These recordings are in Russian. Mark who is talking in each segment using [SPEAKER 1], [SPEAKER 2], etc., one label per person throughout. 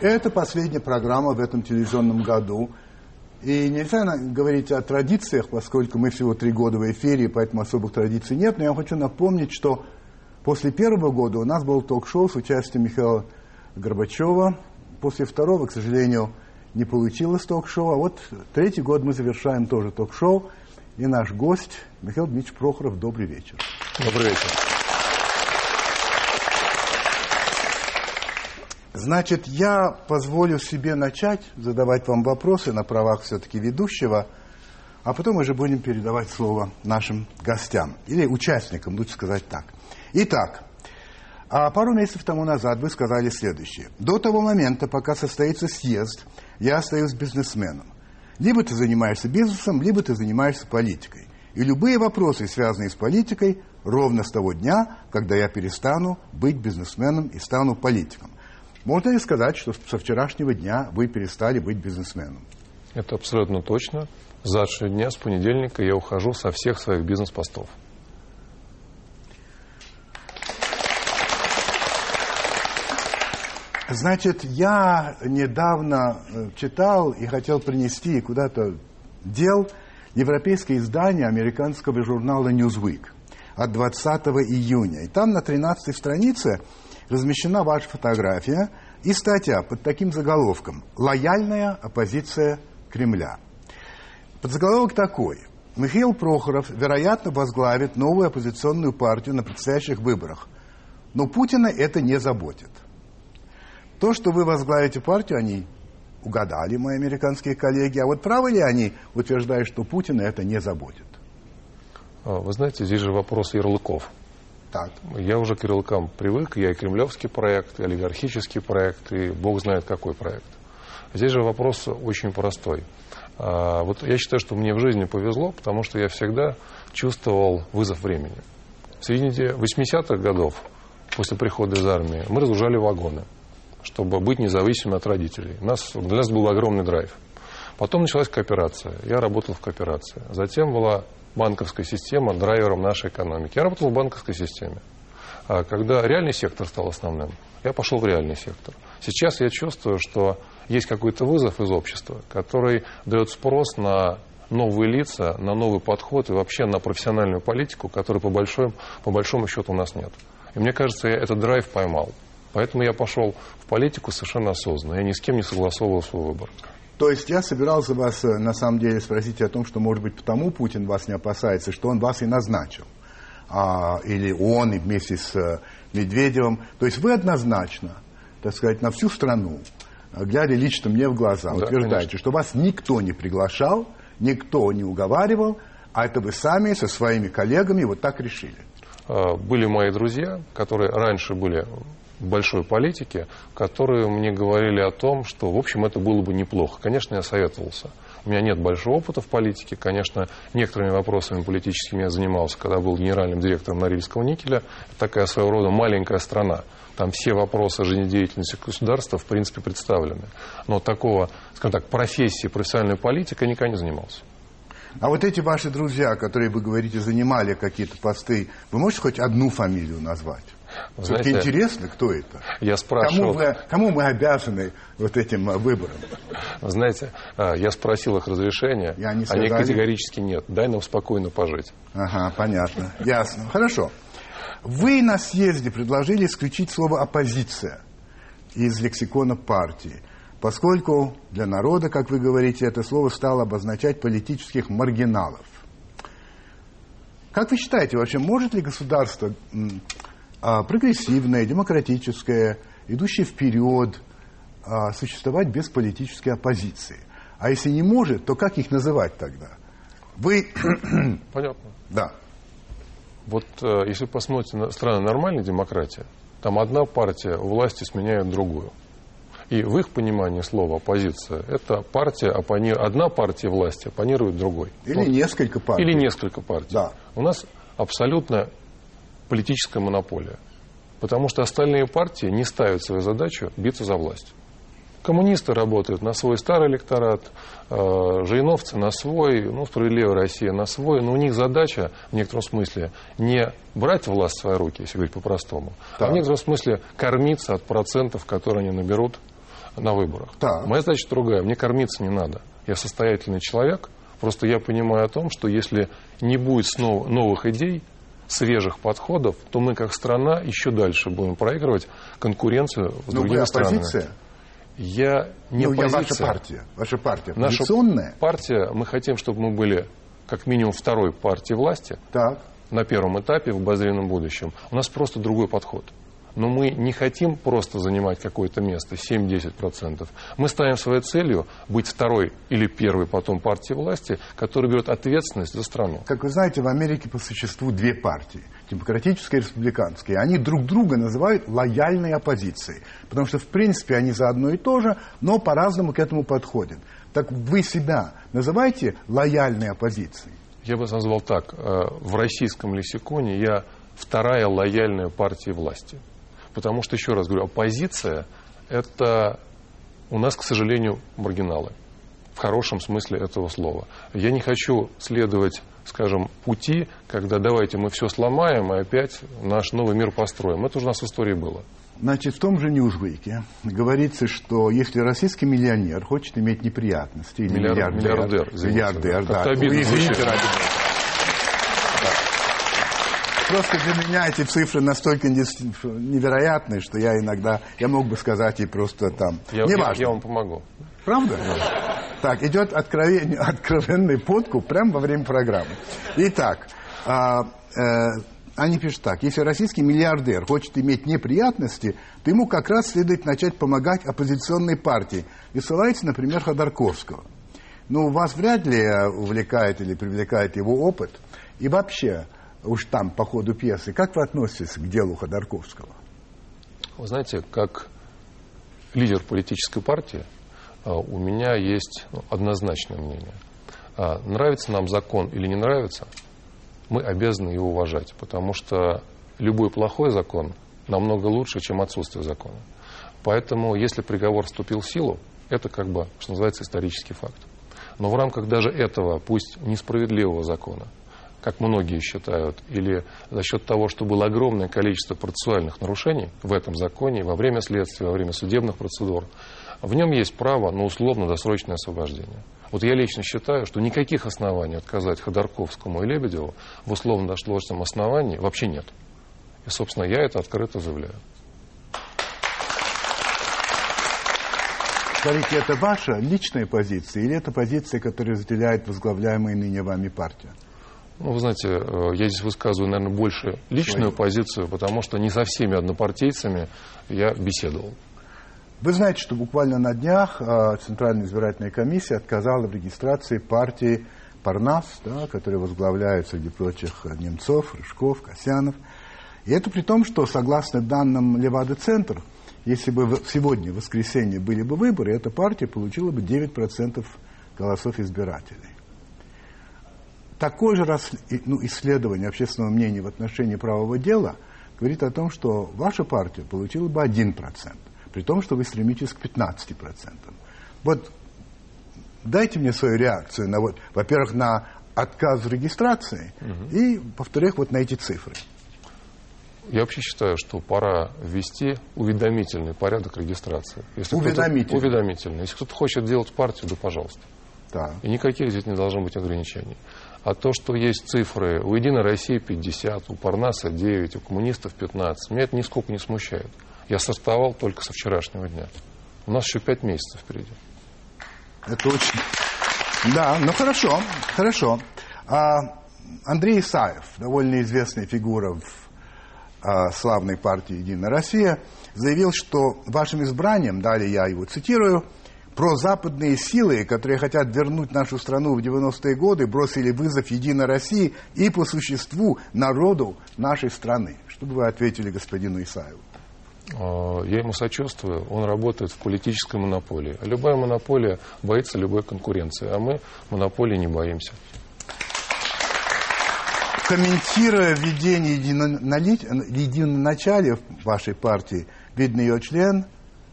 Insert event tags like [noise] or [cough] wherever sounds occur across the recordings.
[SPEAKER 1] Это последняя программа в этом телевизионном году. И нельзя говорить о традициях, поскольку мы всего три года в эфире, поэтому особых традиций нет. Но я хочу напомнить, что после первого года у нас был ток-шоу с участием Михаила Горбачева. После второго, к сожалению, не получилось ток-шоу. А вот третий год мы завершаем тоже ток-шоу. И наш гость Михаил Дмитриевич Прохоров. Добрый вечер.
[SPEAKER 2] Добрый вечер.
[SPEAKER 1] Значит, я позволю себе начать задавать вам вопросы на правах все-таки ведущего, а потом уже будем передавать слово нашим гостям, или участникам, лучше сказать так. Итак, а пару месяцев тому назад вы сказали следующее. До того момента, пока состоится съезд, я остаюсь бизнесменом. Либо ты занимаешься бизнесом, либо ты занимаешься политикой. И любые вопросы, связанные с политикой, ровно с того дня, когда я перестану быть бизнесменом и стану политиком. Можно ли сказать, что со вчерашнего дня вы перестали быть бизнесменом?
[SPEAKER 2] Это абсолютно точно. С завтрашнего дня, с понедельника, я ухожу со всех своих бизнес-постов.
[SPEAKER 1] Значит, я недавно э, читал и хотел принести куда-то дел европейское издание американского журнала Newsweek от 20 июня. И там на 13 странице размещена ваша фотография и статья под таким заголовком «Лояльная оппозиция Кремля». Подзаголовок такой. Михаил Прохоров, вероятно, возглавит новую оппозиционную партию на предстоящих выборах. Но Путина это не заботит. То, что вы возглавите партию, они угадали, мои американские коллеги. А вот правы ли они, утверждая, что Путина это не заботит?
[SPEAKER 2] А, вы знаете, здесь же вопрос ярлыков.
[SPEAKER 1] Так.
[SPEAKER 2] Я уже к ярлыкам привык, я и кремлевский проект, и олигархический проект, и бог знает какой проект. Здесь же вопрос очень простой. А, вот я считаю, что мне в жизни повезло, потому что я всегда чувствовал вызов времени. В середине 80-х годов, после прихода из армии, мы разгружали вагоны, чтобы быть независимыми от родителей. У нас, для нас был огромный драйв. Потом началась кооперация. Я работал в кооперации. Затем была банковская система драйвером нашей экономики. Я работал в банковской системе. А когда реальный сектор стал основным, я пошел в реальный сектор. Сейчас я чувствую, что есть какой-то вызов из общества, который дает спрос на новые лица, на новый подход и вообще на профессиональную политику, которой по большому, по большому счету у нас нет. И мне кажется, я этот драйв поймал. Поэтому я пошел в политику совершенно осознанно. Я ни с кем не согласовывал свой выбор.
[SPEAKER 1] То есть я собирался вас э, на самом деле спросить о том, что, может быть, потому Путин вас не опасается, что он вас и назначил. А, или он и вместе с а, Медведевым. То есть вы однозначно, так сказать, на всю страну, э, глядя лично мне в глаза, да, утверждаете, конечно. что вас никто не приглашал, никто не уговаривал, а это вы сами со своими коллегами вот так решили.
[SPEAKER 2] А, были мои друзья, которые раньше были большой политики, которые мне говорили о том, что, в общем, это было бы неплохо. Конечно, я советовался. У меня нет большого опыта в политике. Конечно, некоторыми вопросами политическими я занимался, когда был генеральным директором Норильского никеля. такая своего рода маленькая страна. Там все вопросы жизнедеятельности государства, в принципе, представлены. Но такого, скажем так, профессии профессиональной политики я никогда не занимался.
[SPEAKER 1] А вот эти ваши друзья, которые, вы говорите, занимали какие-то посты, вы можете хоть одну фамилию назвать? Знаете, интересно, кто это?
[SPEAKER 2] Я спрашивал...
[SPEAKER 1] Кому, вы, кому мы обязаны вот этим э, выбором?
[SPEAKER 2] Вы знаете, э, я спросил их разрешения,
[SPEAKER 1] я не
[SPEAKER 2] они категорически нет. Дай нам спокойно пожить.
[SPEAKER 1] Ага, понятно. Ясно. Хорошо. Вы на съезде предложили исключить слово «оппозиция» из лексикона партии, поскольку для народа, как вы говорите, это слово стало обозначать политических маргиналов. Как вы считаете, вообще может ли государство а, прогрессивное, демократическое, идущее вперед, а, существовать без политической оппозиции. А если не может, то как их называть тогда? Вы... [clears throat]
[SPEAKER 2] Понятно.
[SPEAKER 1] Да.
[SPEAKER 2] Вот э, если посмотрите на страны нормальной демократии, там одна партия у власти сменяет другую. И в их понимании слова оппозиция – это партия, оппони... одна партия власти оппонирует другой.
[SPEAKER 1] Или вот. несколько партий.
[SPEAKER 2] Или несколько партий.
[SPEAKER 1] Да.
[SPEAKER 2] У нас абсолютно политическая монополия. Потому что остальные партии не ставят свою задачу биться за власть. Коммунисты работают на свой старый электорат, э, жириновцы на свой, ну, справедливая Россия на свой, но у них задача в некотором смысле не брать власть в свои руки, если говорить по-простому, а в некотором смысле кормиться от процентов, которые они наберут на выборах.
[SPEAKER 1] Так.
[SPEAKER 2] Моя задача другая, мне кормиться не надо. Я состоятельный человек, просто я понимаю о том, что если не будет снова новых идей, свежих подходов, то мы как страна еще дальше будем проигрывать конкуренцию с
[SPEAKER 1] Ну, вы
[SPEAKER 2] другими странами.
[SPEAKER 1] оппозиция?
[SPEAKER 2] Я не
[SPEAKER 1] ну, я ваша
[SPEAKER 2] оппозиция.
[SPEAKER 1] партия. Ваша партия
[SPEAKER 2] Наша партия, мы хотим, чтобы мы были как минимум второй партией власти
[SPEAKER 1] Так.
[SPEAKER 2] на первом этапе в обозримом будущем. У нас просто другой подход. Но мы не хотим просто занимать какое-то место, 7-10%. Мы ставим своей целью быть второй или первой потом партией власти, которая берет ответственность за страну.
[SPEAKER 1] Как вы знаете, в Америке по существу две партии. Демократическая и республиканская. Они друг друга называют лояльной оппозицией. Потому что, в принципе, они за одно и то же, но по-разному к этому подходят. Так вы себя называете лояльной оппозицией?
[SPEAKER 2] Я бы назвал так. э, В российском лексиконе я вторая лояльная партия власти. Потому что, еще раз говорю, оппозиция – это у нас, к сожалению, маргиналы. В хорошем смысле этого слова. Я не хочу следовать, скажем, пути, когда давайте мы все сломаем и опять наш новый мир построим. Это уже у нас в истории было.
[SPEAKER 1] Значит, в том же Ньюжвике говорится, что если российский миллионер хочет иметь неприятности, или
[SPEAKER 2] Миллиар-
[SPEAKER 1] миллиардер,
[SPEAKER 2] миллиардер, извините.
[SPEAKER 1] миллиардер, да,
[SPEAKER 2] обидно
[SPEAKER 1] извините, ради. Просто для меня эти цифры настолько не- невероятные, что я иногда, я мог бы сказать и просто там,
[SPEAKER 2] Я, я-
[SPEAKER 1] неважно.
[SPEAKER 2] я вам помогу.
[SPEAKER 1] Правда? Так, идет откровен- откровенный подкуп прямо во время программы. Итак, а, э, они пишут так. Если российский миллиардер хочет иметь неприятности, то ему как раз следует начать помогать оппозиционной партии. И ссылается, например, Ходорковского. Ну, вас вряд ли э, увлекает или привлекает его опыт. И вообще, уж там, по ходу пьесы, как вы относитесь к делу Ходорковского?
[SPEAKER 2] Вы знаете, как лидер политической партии, а, у меня есть ну, однозначное мнение. А, Нравится нам закон или не нравится, мы обязаны его уважать, потому что любой плохой закон намного лучше, чем отсутствие закона. Поэтому, если приговор вступил в силу, это как бы, что называется, исторический факт. Но в рамках даже этого, пусть несправедливого закона, как многие считают, или за счет того, что было огромное количество процессуальных нарушений в этом законе, во время следствия, во время судебных процедур, в нем есть право на условно-досрочное освобождение. Вот я лично считаю, что никаких оснований отказать Ходорковскому и Лебедеву в условно-досрочном основании вообще нет. И, собственно, я это открыто заявляю.
[SPEAKER 1] Скажите, это ваша личная позиция или это позиция, которая разделяет возглавляемая ныне вами партия?
[SPEAKER 2] Ну, вы знаете, э, я здесь высказываю, наверное, больше личную позицию, потому что не со всеми однопартийцами я беседовал.
[SPEAKER 1] Вы знаете, что буквально на днях э, Центральная избирательная комиссия отказала в регистрации партии Парнас, да, которая возглавляет, среди прочих, э, Немцов, Рыжков, Касьянов. И это при том, что, согласно данным Левада-центр, если бы сегодня, в воскресенье, были бы выборы, эта партия получила бы 9% голосов избирателей. Такое же рас- ну, исследование общественного мнения в отношении правового дела говорит о том, что ваша партия получила бы 1%, при том, что вы стремитесь к 15%. Вот дайте мне свою реакцию на вот, во-первых, на отказ в регистрации и, во-вторых, вот на эти цифры.
[SPEAKER 2] Я вообще считаю, что пора ввести уведомительный порядок регистрации. Если
[SPEAKER 1] Уведомительный.
[SPEAKER 2] Уведомительный. Если кто-то хочет делать партию, да пожалуйста.
[SPEAKER 1] Да.
[SPEAKER 2] И никаких здесь не должно быть ограничений. А то, что есть цифры, у Единой России 50, у Парнаса 9, у коммунистов 15, меня это нисколько не смущает. Я стартовал только со вчерашнего дня. У нас еще 5 месяцев впереди.
[SPEAKER 1] Это очень... Да, ну хорошо, хорошо. А, Андрей Исаев, довольно известная фигура в а, славной партии «Единая Россия», заявил, что вашим избранием, далее я его цитирую, прозападные силы, которые хотят вернуть нашу страну в 90-е годы, бросили вызов «Единой России» и по существу народу нашей страны. Что бы вы ответили господину Исаеву?
[SPEAKER 2] А, Я ему сочувствую, он работает в политической монополии. Любая монополия боится любой конкуренции, а мы монополии не боимся.
[SPEAKER 1] комментируя введение единоначалия в вашей партии, видный ее член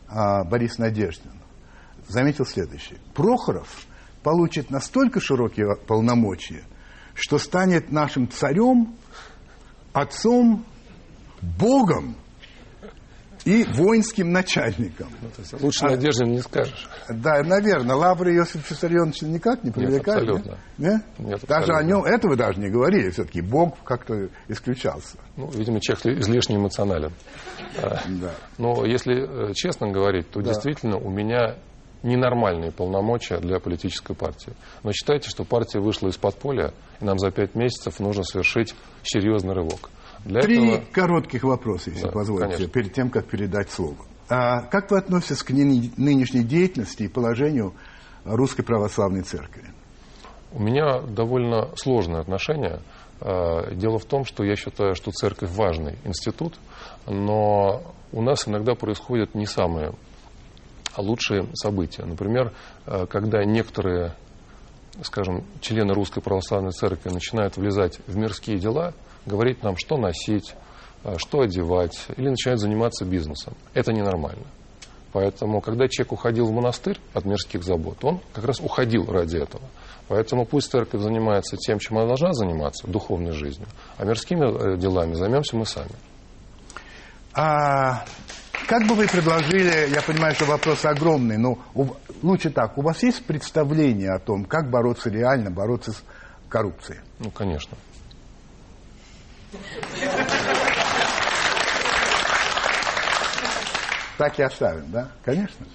[SPEAKER 1] а, Борис Надеждин заметил следующее. Прохоров получит настолько широкие полномочия, что станет нашим царем, отцом, богом и воинским начальником.
[SPEAKER 2] Ну, лучше а, Надеждин не скажешь.
[SPEAKER 1] Да, наверное. Лавры Иосиф Виссарионовича никак не привлекает.
[SPEAKER 2] Нет, абсолютно.
[SPEAKER 1] Нет? Нет, даже абсолютно. о нем, это вы даже не говорили. Все-таки Бог как-то исключался.
[SPEAKER 2] Ну, видимо, человек излишне эмоционален. Да. Но если э, честно говорить, то да. действительно у меня ненормальные полномочия для политической партии. Но считайте, что партия вышла из подполья, и нам за пять месяцев нужно совершить серьезный рывок.
[SPEAKER 1] Для Три этого... коротких вопроса, если да, позволите, конечно. перед тем, как передать слово. А как вы относитесь к нынешней деятельности и положению Русской Православной Церкви?
[SPEAKER 2] У меня довольно сложное отношение. А, дело в том, что я считаю, что церковь важный институт, но у нас иногда происходят не самые лучшие события. Например, а, когда некоторые, скажем, члены Русской Православной Церкви начинают влезать в мирские дела – говорить нам, что носить, э, что одевать, или начинают заниматься бизнесом. Это ненормально. Поэтому, когда человек уходил в монастырь от мирских забот, он как раз уходил ради этого. Поэтому пусть церковь занимается тем, чем она должна заниматься, духовной жизнью, а мирскими э, делами займемся мы сами.
[SPEAKER 1] А как бы вы предложили, я понимаю, что вопрос огромный, но лучше так, у вас есть представление о том, как бороться реально, бороться с коррупцией?
[SPEAKER 2] Ну, конечно.
[SPEAKER 1] Так и оставим, да? Конечно.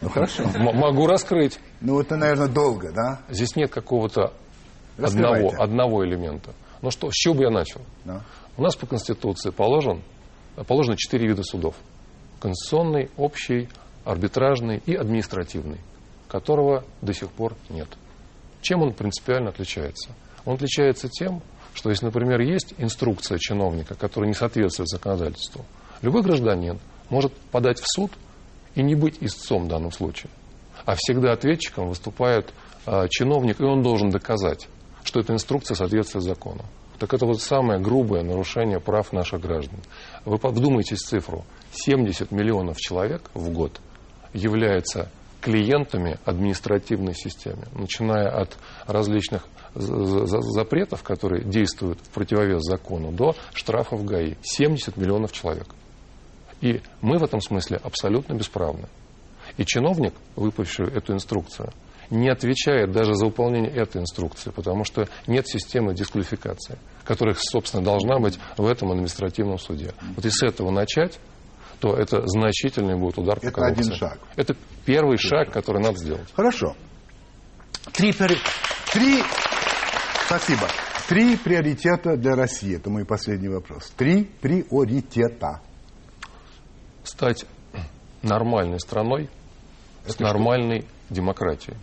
[SPEAKER 1] Ну хорошо.
[SPEAKER 2] М- могу раскрыть.
[SPEAKER 1] Ну это, наверное, долго, да?
[SPEAKER 2] Здесь нет какого-то одного, одного элемента. Ну что, с чего бы я начал? Да. У нас по Конституции положен, положено четыре вида судов. Конституционный, общий, арбитражный и административный, которого до сих пор нет. Чем он принципиально отличается? Он отличается тем, что если, например, есть инструкция чиновника, которая не соответствует законодательству, любой гражданин может подать в суд и не быть истцом в данном случае. А всегда ответчиком выступает э, чиновник, и он должен доказать, что эта инструкция соответствует закону. Так это вот самое грубое нарушение прав наших граждан. Вы вдумайтесь в цифру. 70 миллионов человек в год являются клиентами административной системы, начиная от различных запретов, которые действуют в противовес закону, до штрафов ГАИ. 70 миллионов человек. И мы в этом смысле абсолютно бесправны. И чиновник, выпустивший эту инструкцию, не отвечает даже за выполнение этой инструкции, потому что нет системы дисквалификации, которая, собственно, должна быть в этом административном суде. Вот если с этого начать, то это значительный будет удар
[SPEAKER 1] по
[SPEAKER 2] коррупции.
[SPEAKER 1] Это один шаг.
[SPEAKER 2] Это первый шаг, который надо сделать.
[SPEAKER 1] Хорошо. Три, три Спасибо. Три приоритета для России. Это мой последний вопрос. Три приоритета.
[SPEAKER 2] Стать нормальной страной Это с что? нормальной демократией.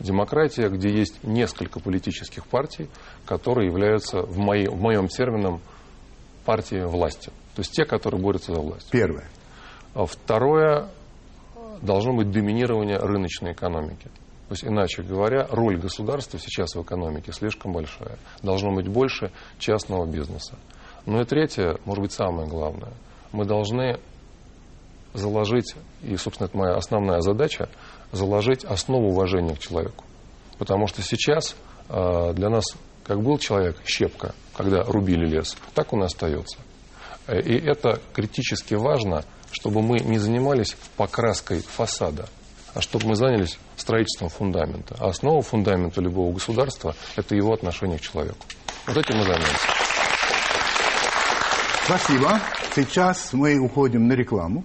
[SPEAKER 2] Демократия, где есть несколько политических партий, которые являются в, моей, в моем термином партией власти. То есть те, которые борются за власть.
[SPEAKER 1] Первое.
[SPEAKER 2] А второе, должно быть доминирование рыночной экономики. То есть, иначе говоря, роль государства сейчас в экономике слишком большая. Должно быть больше частного бизнеса. Ну и третье, может быть, самое главное. Мы должны заложить, и, собственно, это моя основная задача, заложить основу уважения к человеку. Потому что сейчас э, для нас, как был человек, щепка, когда рубили лес, так он и остается. И это критически важно, чтобы мы не занимались покраской фасада – а чтобы мы занялись строительством фундамента. А основа фундамента любого государства – это его отношение к человеку. Вот этим мы займемся.
[SPEAKER 1] Спасибо. Сейчас мы уходим на рекламу.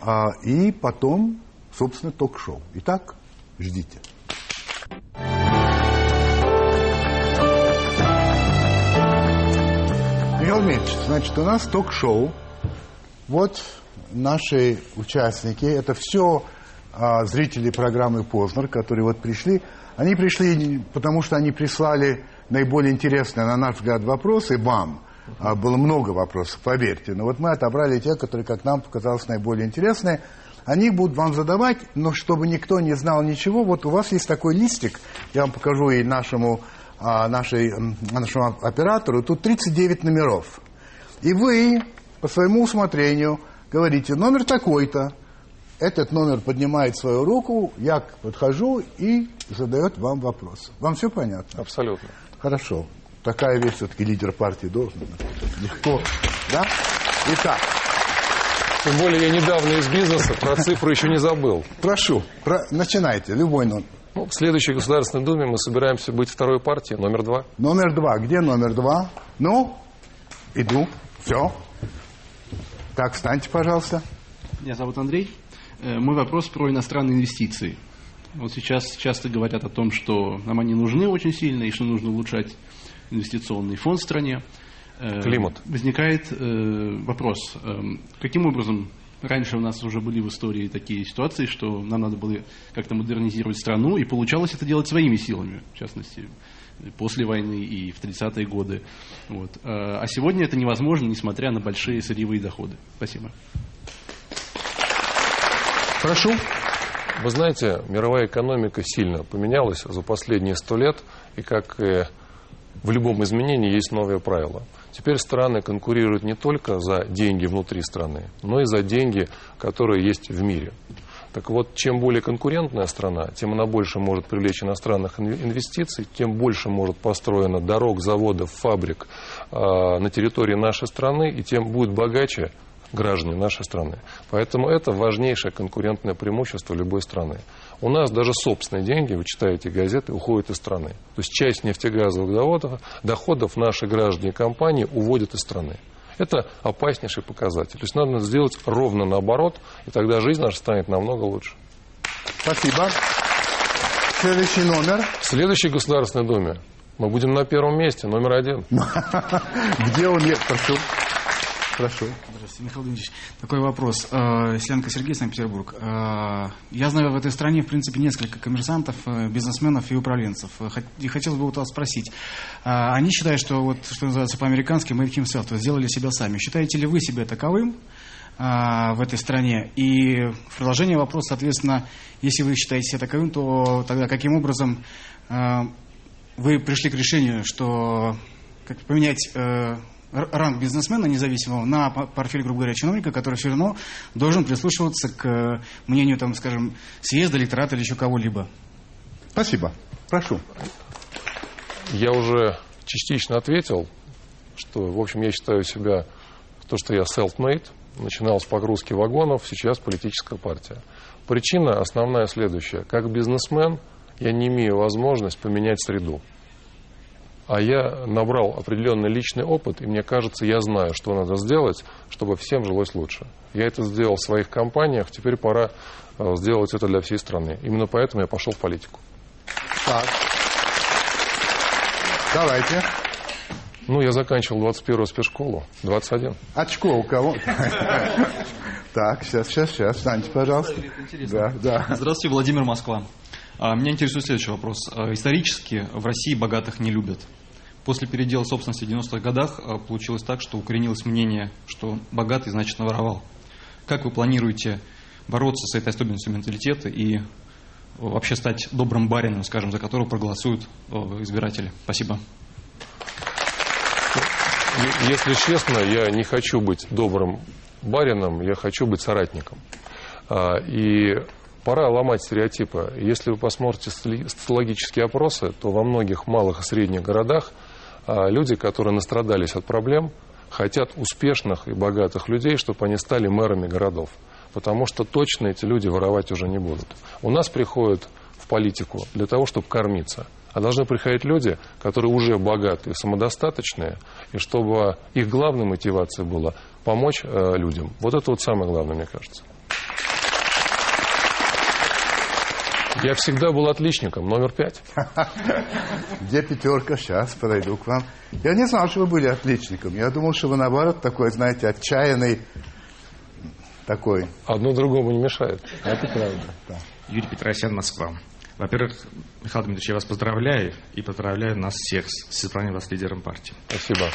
[SPEAKER 1] А, и потом, собственно, ток-шоу. Итак, ждите. Михаил Дмитриевич, значит, у нас ток-шоу. Вот наши участники. Это все а, зрители программы «Познер», которые вот пришли, они пришли, потому что они прислали наиболее интересные, на наш взгляд, вопросы вам. А, было много вопросов, поверьте. Но вот мы отобрали те, которые, как нам показалось, наиболее интересные. Они будут вам задавать, но чтобы никто не знал ничего, вот у вас есть такой листик, я вам покажу и нашему, а, нашей, нашему оператору, тут 39 номеров. И вы по своему усмотрению говорите, номер такой-то, Этот номер поднимает свою руку, я подхожу и задает вам вопрос. Вам все понятно?
[SPEAKER 2] Абсолютно.
[SPEAKER 1] Хорошо. Такая вещь все-таки лидер партии должен. Легко. Да? Итак.
[SPEAKER 2] Тем более я недавно из бизнеса, про цифру еще не забыл.
[SPEAKER 1] Прошу, про... начинайте, любой номер.
[SPEAKER 2] Ну, в следующей Государственной Думе мы собираемся быть второй партией, номер два.
[SPEAKER 1] Номер два. Где номер два? Ну, иду. Все. Так, встаньте, пожалуйста.
[SPEAKER 3] Меня зовут Андрей. Э, мой вопрос про иностранные инвестиции. Вот сейчас часто говорят о том, что нам они нужны очень сильно и что нужно улучшать инвестиционный фонд в стране.
[SPEAKER 2] Э, Климат.
[SPEAKER 3] Возникает э, вопрос, каким образом раньше у нас уже были в истории такие ситуации, что нам надо было как-то модернизировать страну, и получалось это делать своими силами, в частности, после войны и в 30-е годы. Вот. А сегодня это невозможно, несмотря на большие сырьевые доходы. Спасибо.
[SPEAKER 1] Прошу.
[SPEAKER 2] Вы знаете, мировая экономика сильно поменялась за последние сто лет, и как в любом изменении есть новые правила. Теперь страны конкурируют не только за деньги внутри страны, но и за деньги, которые есть в мире. Так вот, чем более конкурентная страна, тем она больше может привлечь иностранных инвестиций, тем больше может построено дорог, заводов, фабрик э, на территории нашей страны, и тем будет богаче граждане нашей страны. Поэтому это важнейшее конкурентное преимущество любой страны. У нас даже собственные деньги, вы читаете газеты, уходят из страны. То есть часть нефтегазовых доходов, доходов наши граждане и компании уводят из страны. Это опаснейший показатель. То есть надо сделать ровно наоборот, и тогда жизнь наша станет намного лучше.
[SPEAKER 1] Спасибо. Следующий номер.
[SPEAKER 2] В следующей Государственной Думе мы будем на первом месте, номер один. [laughs]
[SPEAKER 1] Где он? Прошу. Прошу.
[SPEAKER 4] Здравствуйте, Михаил Дмитриевич. Такой вопрос. Э, Селенко Сергей, Санкт-Петербург. Э, я знаю в этой стране, в принципе, несколько коммерсантов, э, бизнесменов и управленцев. И хотелось бы вот вас спросить. Они считают, что, вот, что называется по-американски, made himself, то есть сделали себя сами. Считаете ли вы себя таковым в этой стране? И в продолжение вопроса, соответственно, если вы считаете себя таковым, то тогда каким образом вы пришли к решению, что как поменять ранг бизнесмена независимого на портфель, грубо говоря, чиновника, который все равно должен прислушиваться к мнению, там, скажем, съезда, электората или еще кого-либо.
[SPEAKER 1] Спасибо. Прошу.
[SPEAKER 2] Я уже частично ответил, что, в общем, я считаю себя, то, что я self-made, начинал с погрузки вагонов, сейчас политическая партия. Причина основная следующая. Как бизнесмен я не имею возможность поменять среду а я набрал определенный личный опыт, и мне кажется, я знаю, что надо сделать, чтобы всем жилось лучше. Я это сделал в своих компаниях, теперь пора э, сделать это для всей страны. Именно поэтому я пошел в политику.
[SPEAKER 1] Так. Давайте.
[SPEAKER 2] Ну, я заканчивал 21-ю спецшколу, 21.
[SPEAKER 1] Очко у кого? Так, сейчас, сейчас, сейчас, встаньте, пожалуйста.
[SPEAKER 5] Да, да. Здравствуйте, Владимир Москва. А, меня интересует следующий вопрос. А, исторически в России богатых не любят. После передела собственности в 90-х годах а, получилось так, что укоренилось мнение, что богатый значит наворовал. Как вы планируете бороться с этой особенностью менталитета и вообще стать добрым барином, скажем, за которого проголосуют избиратели? Спасибо.
[SPEAKER 2] Если честно, я не хочу быть добрым барином, я хочу быть соратником. И пора ломать стереотипы. Если вы посмотрите социологические опросы, то во многих малых и средних городах а, люди, которые настрадались от проблем, хотят успешных и богатых людей, чтобы они стали мэрами городов. Потому что точно эти люди воровать уже не будут. У нас приходят в политику для того, чтобы кормиться. А должны приходить люди, которые уже богатые, самодостаточные, и чтобы их главной мотивацией было помочь э, людям. Вот это вот самое главное, мне кажется. Я всегда был отличником, номер пять.
[SPEAKER 1] Где пятерка? Сейчас подойду к вам. Я не знал, что вы были отличником. Я думал, что вы, наоборот, такой, знаете, отчаянный такой.
[SPEAKER 2] Одно другому не мешает.
[SPEAKER 1] Это правда. Да.
[SPEAKER 6] Юрий Петросян, Москва. Во-первых, Михаил Дмитриевич, я вас поздравляю и поздравляю нас всех с избранием вас лидером партии.
[SPEAKER 2] Спасибо.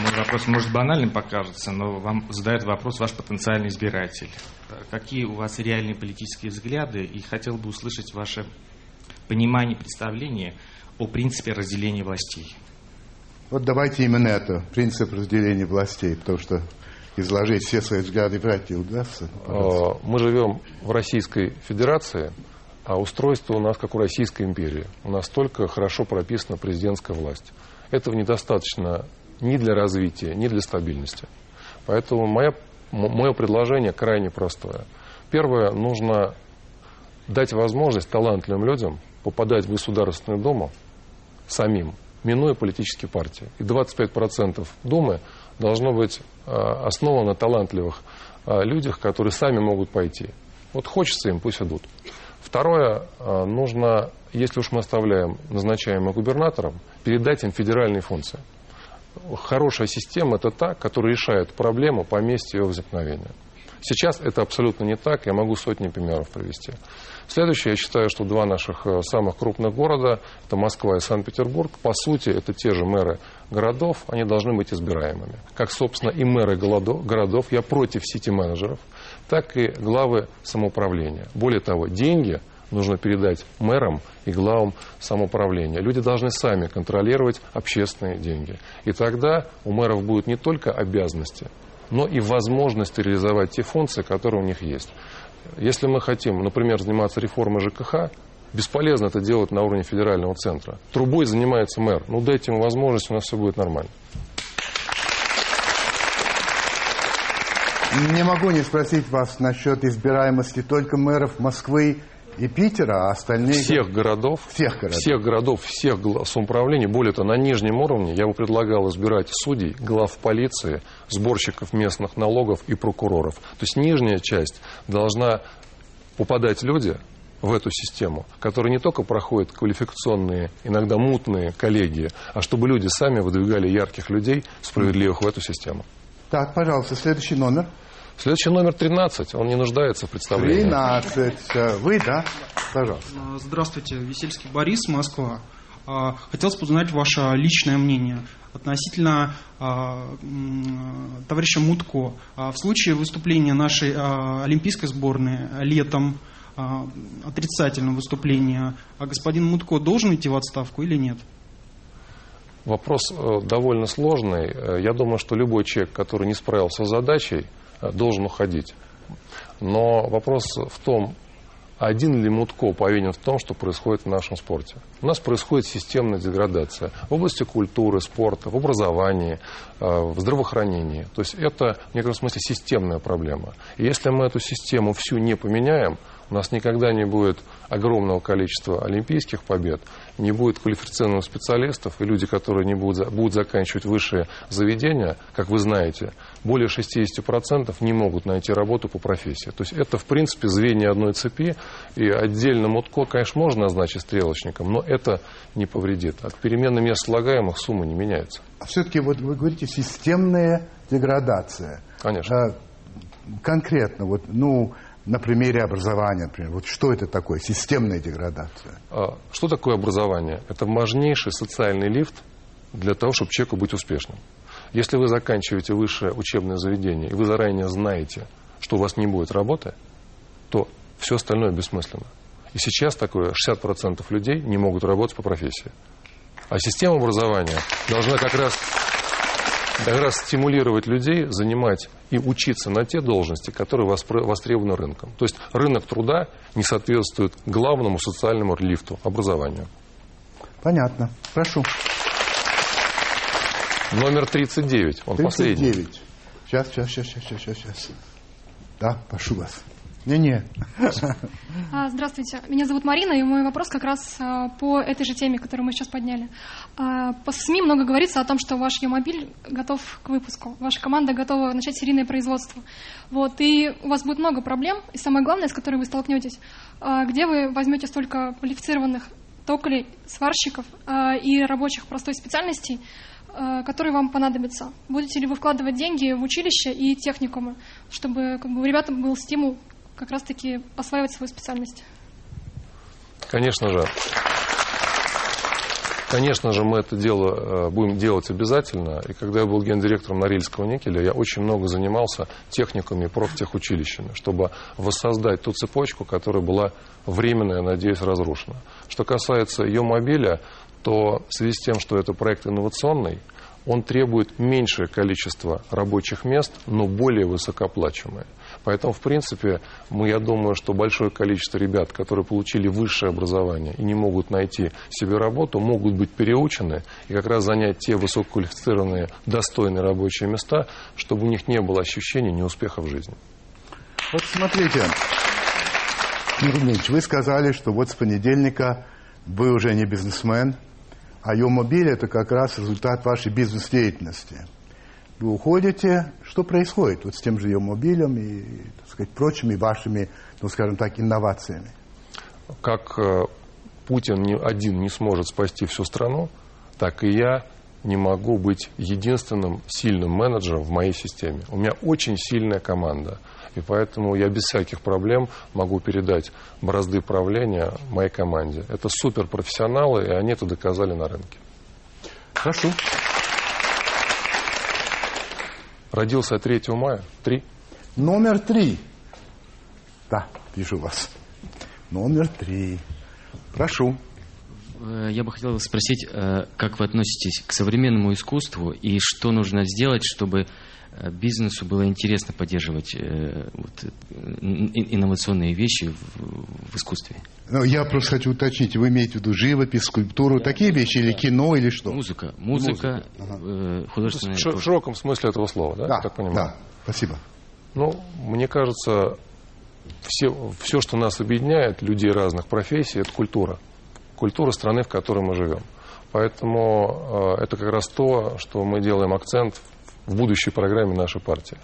[SPEAKER 6] Мой вопрос может банальным покажется, но вам задает вопрос ваш потенциальный избиратель. Какие у вас реальные политические взгляды? И хотел бы услышать ваше понимание, представление о принципе разделения властей.
[SPEAKER 1] Вот давайте именно это, принцип разделения властей, потому что изложить все свои взгляды, вряд ли удастся.
[SPEAKER 2] Э, мы живем в Российской Федерации, а устройство у нас как у Российской империи. У нас только хорошо прописана президентская власть. Этого недостаточно ни для развития, ни для стабильности. Поэтому моя, мое предложение крайне простое. Первое, нужно дать возможность талантливым людям попадать в Государственную Думу самим, минуя политические партии. И 25% Думы должно быть а, основано на талантливых а, людях, которые сами могут пойти. Вот хочется им, пусть идут. Второе, а, нужно, если уж мы оставляем назначаемых губернатором, передать им федеральные функции. Хорошая система – это та, которая решает проблему по месте ее возникновения. Сейчас это абсолютно не так, я могу сотни примеров привести. Следующее, я считаю, что два наших э, самых крупных города, это Москва и Санкт-Петербург, по сути, это те же мэры городов, они должны быть избираемыми. Как, собственно, и мэры городов, я против сити-менеджеров, так и главы самоуправления. Более того, деньги нужно передать мэрам и главам самоуправления. Люди должны сами контролировать общественные деньги. И тогда у мэров будут не только обязанности, но и возможность реализовать те функции, которые у них есть. Если мы хотим, например, заниматься реформой ЖКХ, бесполезно это делать на уровне федерального центра. Трубой занимается мэр. Ну, дайте ему возможность, у нас все будет нормально.
[SPEAKER 1] Не могу не спросить вас насчет избираемости только мэров Москвы и Питера, а остальные...
[SPEAKER 2] Всех городов.
[SPEAKER 1] Всех городов.
[SPEAKER 2] Всех городов, всех самоуправлений. Более того, на нижнем уровне я бы предлагал избирать судей, глав полиции, сборщиков местных налогов и прокуроров. То есть нижняя часть должна попадать люди в эту систему, которые не только проходят квалификационные, иногда мутные коллегии, а чтобы люди сами выдвигали ярких людей, справедливых в эту систему.
[SPEAKER 1] Так, пожалуйста, следующий номер.
[SPEAKER 2] Следующий номер 13, он не нуждается в представлении.
[SPEAKER 1] 13. Э, вы, да? Пожалуйста.
[SPEAKER 7] А, здравствуйте, Весельский Борис, Москва. А, хотелось бы узнать ваше личное мнение относительно а, товарища Мутко. В случае выступления нашей олимпийской сборной летом, отрицательного выступления, господин Мутко должен идти в отставку или нет?
[SPEAKER 2] Вопрос э, довольно сложный. Э, я думаю, что любой человек, который не справился с задачей, должен уходить. Но вопрос в том, один ли Мутко повинен в том, что происходит в нашем спорте. У нас происходит системная деградация в области культуры, спорта, в образовании, э, в здравоохранении. То есть это, в некотором смысле, системная проблема. И если мы эту систему всю не поменяем, у нас никогда не будет огромного количества олимпийских побед, не будет квалифицированных специалистов, и люди, которые не будут, будут заканчивать высшие заведения, как вы знаете, более 60% не могут найти работу по профессии. То есть это, в принципе, звенья одной цепи, и отдельно МУТКО, конечно, можно назначить стрелочником, но это не повредит. От перемены мест слагаемых сумма не меняется.
[SPEAKER 1] А все-таки вот вы говорите системная деградация.
[SPEAKER 2] Конечно. А,
[SPEAKER 1] конкретно, вот, ну, на примере образования, например. Вот что это такое, системная деградация?
[SPEAKER 2] А, что такое образование? Это важнейший социальный лифт для того, чтобы человеку быть успешным. Если вы заканчиваете высшее учебное заведение, и вы заранее знаете, что у вас не будет работы, то все остальное бессмысленно. И сейчас такое 60% людей не могут работать по профессии. А система образования должна как раз как раз стимулировать людей занимать и учиться на те должности, которые востребованы рынком. То есть рынок труда не соответствует главному социальному лифту – образованию.
[SPEAKER 1] Понятно. Прошу.
[SPEAKER 2] Номер 39, он 39. последний.
[SPEAKER 1] Сейчас, сейчас, сейчас, сейчас, сейчас, сейчас. Да, прошу вас. Не-не.
[SPEAKER 8] А, здравствуйте, меня зовут Марина, и мой вопрос как раз а, по этой же теме, которую мы сейчас подняли. А, по СМИ много говорится о том, что ваш Е-мобиль готов к выпуску, ваша команда готова начать серийное производство. Вот, и у вас будет много проблем, и самое главное, с которой вы столкнетесь, где вы возьмете столько квалифицированных токарей, сварщиков и рабочих простой специальностей, которые вам понадобятся. Будете ли вы вкладывать деньги в училище и техникумы, чтобы как бы, у ребят был стимул как раз-таки осваивать свою специальность?
[SPEAKER 2] Конечно же. Конечно же, мы это дело э, будем делать обязательно. И когда я был гендиректором Норильского никеля, я очень много занимался техниками профтехучилищами, чтобы воссоздать ту цепочку, которая была временно, я надеюсь, разрушена. Что касается ее мобиля, то в связи с тем, что это проект инновационный, он требует меньшее количество рабочих мест, но более высокооплачиваемое. Поэтому, в принципе, мы, я думаю, что большое количество ребят, которые получили высшее образование и не могут найти себе работу, могут быть переучены и как раз занять те высококвалифицированные, достойные рабочие места, чтобы у них не было ощущения неуспеха в жизни.
[SPEAKER 1] Вот смотрите, Ильич, вы сказали, что вот с понедельника вы уже не бизнесмен, а Йомобиль – это как раз результат вашей бизнес-деятельности. Вы уходите, что происходит вот с тем же Йомобилем и, так сказать, прочими вашими, ну, скажем так, инновациями?
[SPEAKER 2] Как э, Путин ни- один не сможет спасти всю страну, так и я не могу быть единственным сильным менеджером в моей системе. У меня очень сильная команда. И поэтому я без всяких проблем могу передать бразды правления моей команде. Это суперпрофессионалы, и они это доказали на рынке.
[SPEAKER 1] Прошу.
[SPEAKER 2] Родился 3 мая. Три.
[SPEAKER 1] Номер три. Да, вижу вас. Номер три. Прошу.
[SPEAKER 9] Э, Я бы хотел спросить, э, как вы относитесь к современному искусству и что нужно сделать, чтобы бизнесу было интересно поддерживать э, вот, э, ин- инновационные вещи в, в искусстве?
[SPEAKER 1] Ну, я просто хочу уточнить, вы имеете в виду живопись, скульптуру, такие вещи, или кино, или что?
[SPEAKER 9] Музыка, музыка, э, художественная.
[SPEAKER 2] В ши- в широком смысле этого слова, да?
[SPEAKER 1] Да,
[SPEAKER 2] так понимаю?
[SPEAKER 1] да, спасибо.
[SPEAKER 2] Ну, мне кажется, все, все, что нас объединяет, людей разных профессий, это культура. Культура страны, в которой мы живем. Поэтому э, это как раз то, что мы делаем акцент в будущей программе нашей партии.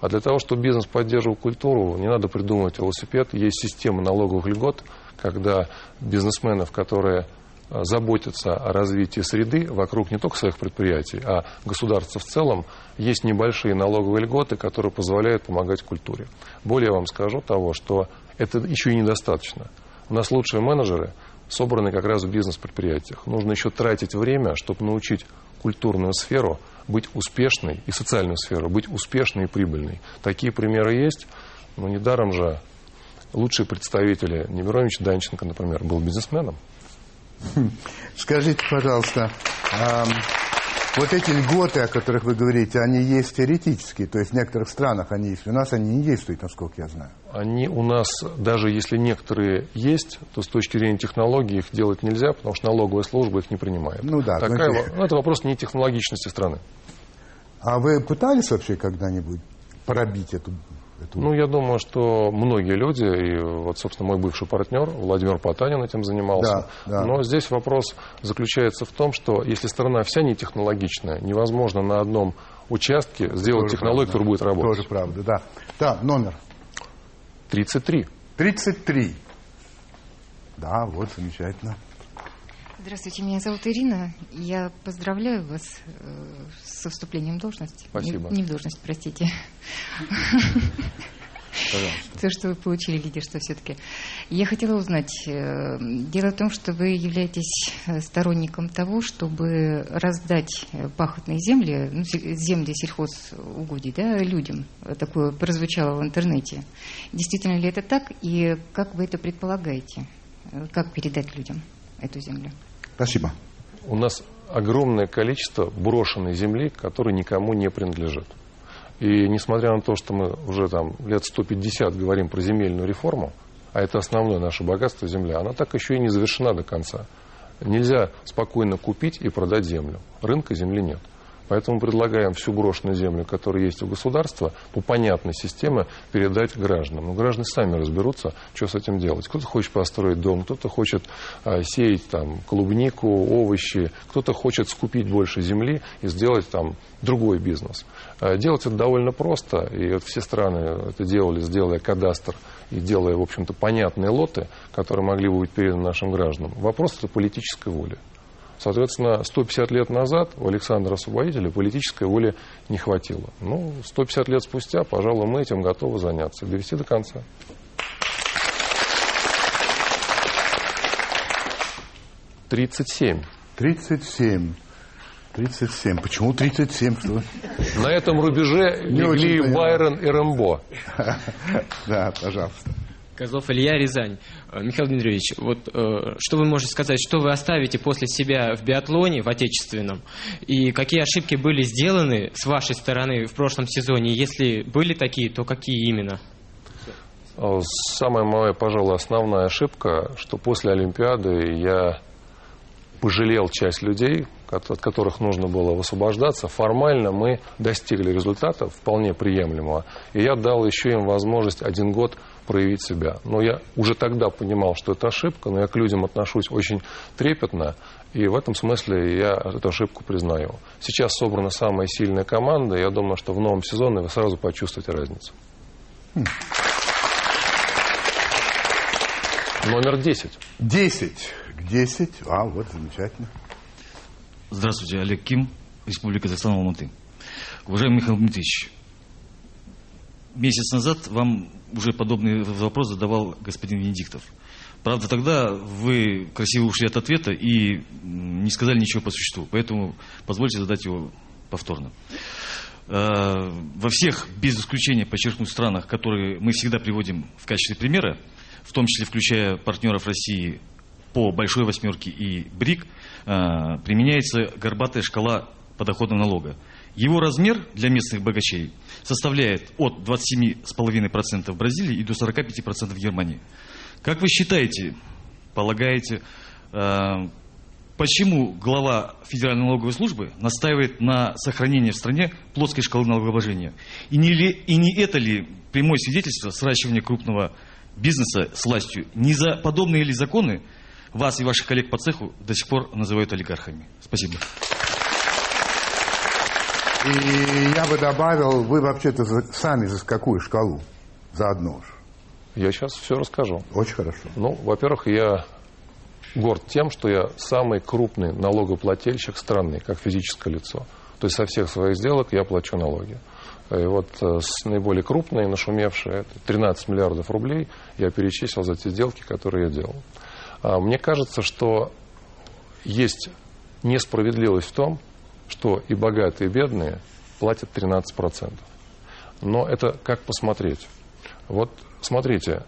[SPEAKER 2] А для того, чтобы бизнес поддерживал культуру, не надо придумывать велосипед. Есть система налоговых льгот, когда бизнесменов, которые э, заботятся о развитии среды вокруг не только своих предприятий, а государства в целом, есть небольшие налоговые льготы, которые позволяют помогать культуре. Более я вам скажу того, что это еще и недостаточно. У нас лучшие менеджеры собраны как раз в бизнес-предприятиях. Нужно еще тратить время, чтобы научить культурную сферу быть успешной и социальную сферу быть успешной и прибыльной. Такие примеры есть, но недаром же лучшие представители Немирович Данченко, например, был бизнесменом.
[SPEAKER 1] Скажите, пожалуйста, вот эти льготы, о которых вы говорите, они есть теоретические, то есть в некоторых странах они есть, у нас они не действуют, насколько я знаю.
[SPEAKER 2] Они у нас, даже если некоторые есть, то с точки зрения технологий их делать нельзя, потому что налоговая служба их не принимает.
[SPEAKER 1] Ну да,
[SPEAKER 2] Такая, во- ну, это вопрос не технологичности страны.
[SPEAKER 1] А вы пытались вообще когда-нибудь пробить эту... эту...
[SPEAKER 2] Ну, я думаю, что многие люди, и вот, собственно, мой бывший партнер Владимир Потанин этим занимался.
[SPEAKER 1] Да, да.
[SPEAKER 2] Но здесь вопрос заключается в том, что если страна вся не технологичная, невозможно на одном участке сделать
[SPEAKER 1] Тоже
[SPEAKER 2] технологию,
[SPEAKER 1] правда.
[SPEAKER 2] которая будет работать.
[SPEAKER 1] Тоже правда, да. Да, номер
[SPEAKER 2] 33.
[SPEAKER 1] 33. Да, вот, замечательно.
[SPEAKER 10] Здравствуйте, меня зовут Ирина. Я поздравляю вас э, со вступлением в должность.
[SPEAKER 2] Спасибо.
[SPEAKER 10] Не, не в должность, простите.
[SPEAKER 1] Пожалуйста.
[SPEAKER 10] То, что вы получили лидерство все-таки. Я хотела узнать. э, Дело в том, что вы являетесь э, сторонником того, чтобы раздать пахотные земли, ну, земли сельхозугодий, да, людям. Такое прозвучало в интернете. Действительно ли это так? И как вы это предполагаете? Как передать людям эту землю?
[SPEAKER 1] Спасибо.
[SPEAKER 2] У нас огромное количество брошенной земли, которая никому не принадлежит. И несмотря на то, что мы уже там лет 150 говорим про земельную реформу, а это основное наше богатство земля, она так еще и не завершена до конца. Нельзя спокойно купить и продать землю. Рынка земли нет. Поэтому предлагаем всю брошенную землю, которая есть у государства, по понятной системе передать гражданам. Но граждане сами разберутся, что с этим делать. Кто-то хочет построить дом, кто-то хочет а, сеять там клубнику, овощи, кто-то хочет скупить больше земли и сделать там другой бизнес. А, делать это довольно просто, и вот все страны это делали, сделая кадастр и делая, в общем-то, понятные лоты, которые могли бы быть переданы нашим гражданам. Вопрос это политической воли. Соответственно, 150 лет назад у Александра Освободителя политической воли не хватило. Ну, 150 лет спустя, пожалуй, мы этим готовы заняться и довести до конца. Тридцать семь.
[SPEAKER 1] 37. 37. Почему 37? Что? вы?
[SPEAKER 2] На этом рубеже
[SPEAKER 1] Не
[SPEAKER 2] легли. Байрон и Рэмбо. [laughs]
[SPEAKER 1] Да, пожалуйста.
[SPEAKER 11] Козлов Илья, Рязань. Э, Михаил Дмитриевич, вот э, что вы можете сказать, что вы оставите после себя в биатлоне, в отечественном, и какие ошибки были сделаны с вашей стороны в прошлом сезоне? Если были такие, то какие именно?
[SPEAKER 2] Э, самая моя, пожалуй, основная ошибка, что после Олимпиады я пожалел часть людей, от которых нужно было высвобождаться. Формально мы достигли результата вполне приемлемого. И я дал еще им возможность один год проявить себя. Но я уже тогда понимал, что это ошибка, но я к людям отношусь очень трепетно. И в этом смысле я эту ошибку признаю. Сейчас собрана самая сильная команда. И я думаю, что в новом сезоне вы сразу почувствуете разницу. Хм. Номер 10.
[SPEAKER 1] 10. 10. А, вот, замечательно.
[SPEAKER 12] Здравствуйте, Олег Ким, Республика Казахстан, Алматы. Уважаемый Михаил Дмитриевич, месяц назад вам уже подобный вопрос задавал господин Венедиктов. Правда, тогда вы красиво ушли от ответа и не сказали ничего по существу. Поэтому позвольте задать его повторно. Э, во всех, без исключения, подчеркну, странах, которые мы всегда приводим в качестве примера, в том числе включая партнеров России по Большой Восьмерке и БРИК, э, применяется горбатая шкала подоходного налога. Его размер для местных богачей составляет от 27,5% в Бразилии и до 45% в Германии. Как вы считаете, полагаете, э, почему глава Федеральной налоговой службы настаивает на сохранении в стране плоской шкалы налогообложения? И не, ли, и не это ли прямое свидетельство сращивания крупного бизнеса с властью? Не за подобные ли законы вас и ваших коллег по цеху до сих пор называют олигархами? Спасибо.
[SPEAKER 1] И я бы добавил, вы вообще-то сами за какую шкалу? За одну уж.
[SPEAKER 2] Я сейчас все расскажу.
[SPEAKER 1] Очень хорошо.
[SPEAKER 2] Ну, во-первых, я горд тем, что я самый крупный налогоплательщик страны, как физическое лицо. То есть со всех своих сделок я плачу налоги. И вот э, с наиболее крупной, нашумевшей, это 13 миллиардов рублей я перечислил за те сделки, которые я делал. А мне кажется, что есть несправедливость в том, что и богатые, и бедные платят 13%. Но это как посмотреть. Вот смотрите,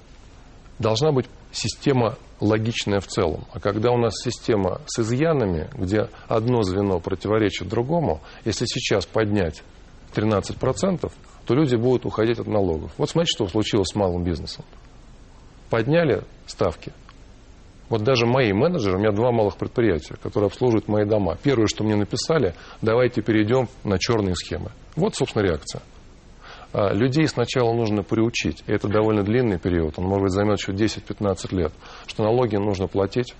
[SPEAKER 2] должна быть система логичная в целом. А когда у нас система с изъянами, где одно звено противоречит другому, если сейчас поднять 13%, то люди будут уходить от налогов. Вот смотрите, что случилось с малым бизнесом. Подняли ставки – вот даже мои менеджеры, у меня два малых предприятия, которые обслуживают мои дома. Первое, что мне написали, давайте перейдем на черные схемы. Вот, собственно, реакция. А, людей сначала нужно приучить, и это довольно длинный период, он, может быть, займет еще 10-15 лет, что налоги нужно платить.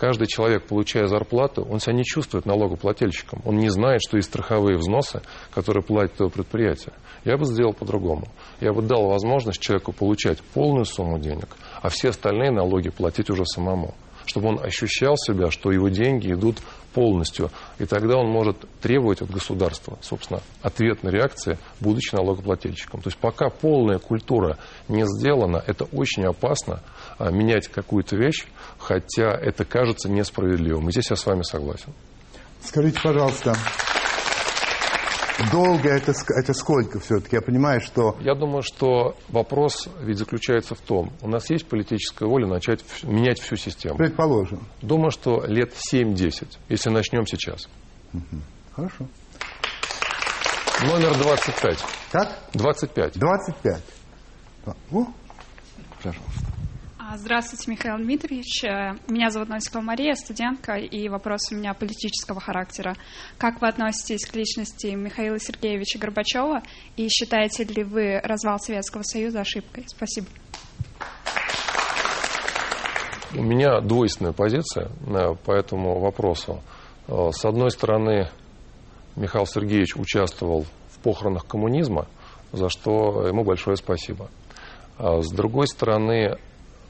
[SPEAKER 2] Каждый человек, получая зарплату, он себя не чувствует налогоплательщиком. Он не знает, что есть страховые взносы, которые платит его предприятие. Я бы сделал по-другому. Я бы дал возможность человеку получать полную сумму денег, а все остальные налоги платить уже самому чтобы он ощущал себя, что его деньги идут полностью. И тогда он может требовать от государства, собственно, ответной реакции, будучи налогоплательщиком. То есть пока полная культура не сделана, это очень опасно а, менять какую-то вещь, хотя это кажется несправедливым. И здесь я с вами согласен.
[SPEAKER 1] Скажите, пожалуйста, Долго это, это сколько все-таки? Я понимаю, что...
[SPEAKER 2] Я думаю, что вопрос ведь заключается в том, у нас есть политическая воля начать менять всю систему.
[SPEAKER 1] Предположим.
[SPEAKER 2] Думаю, что лет 7-10, если начнем сейчас.
[SPEAKER 1] Угу. Хорошо.
[SPEAKER 2] Номер 25.
[SPEAKER 1] Как?
[SPEAKER 2] 25.
[SPEAKER 1] 25. О, пожалуйста.
[SPEAKER 13] А, здравствуйте, Михаил Дмитриевич. Э, меня зовут Носикова Мария, студентка, и вопрос у меня политического характера. Как вы относитесь к личности Михаила Сергеевича Горбачева, и считаете ли вы развал Советского Союза ошибкой? Спасибо.
[SPEAKER 2] У меня двойственная позиция э, по этому вопросу. Э, с одной стороны, Михаил Сергеевич участвовал в похоронах коммунизма, за что ему большое спасибо. А с другой стороны,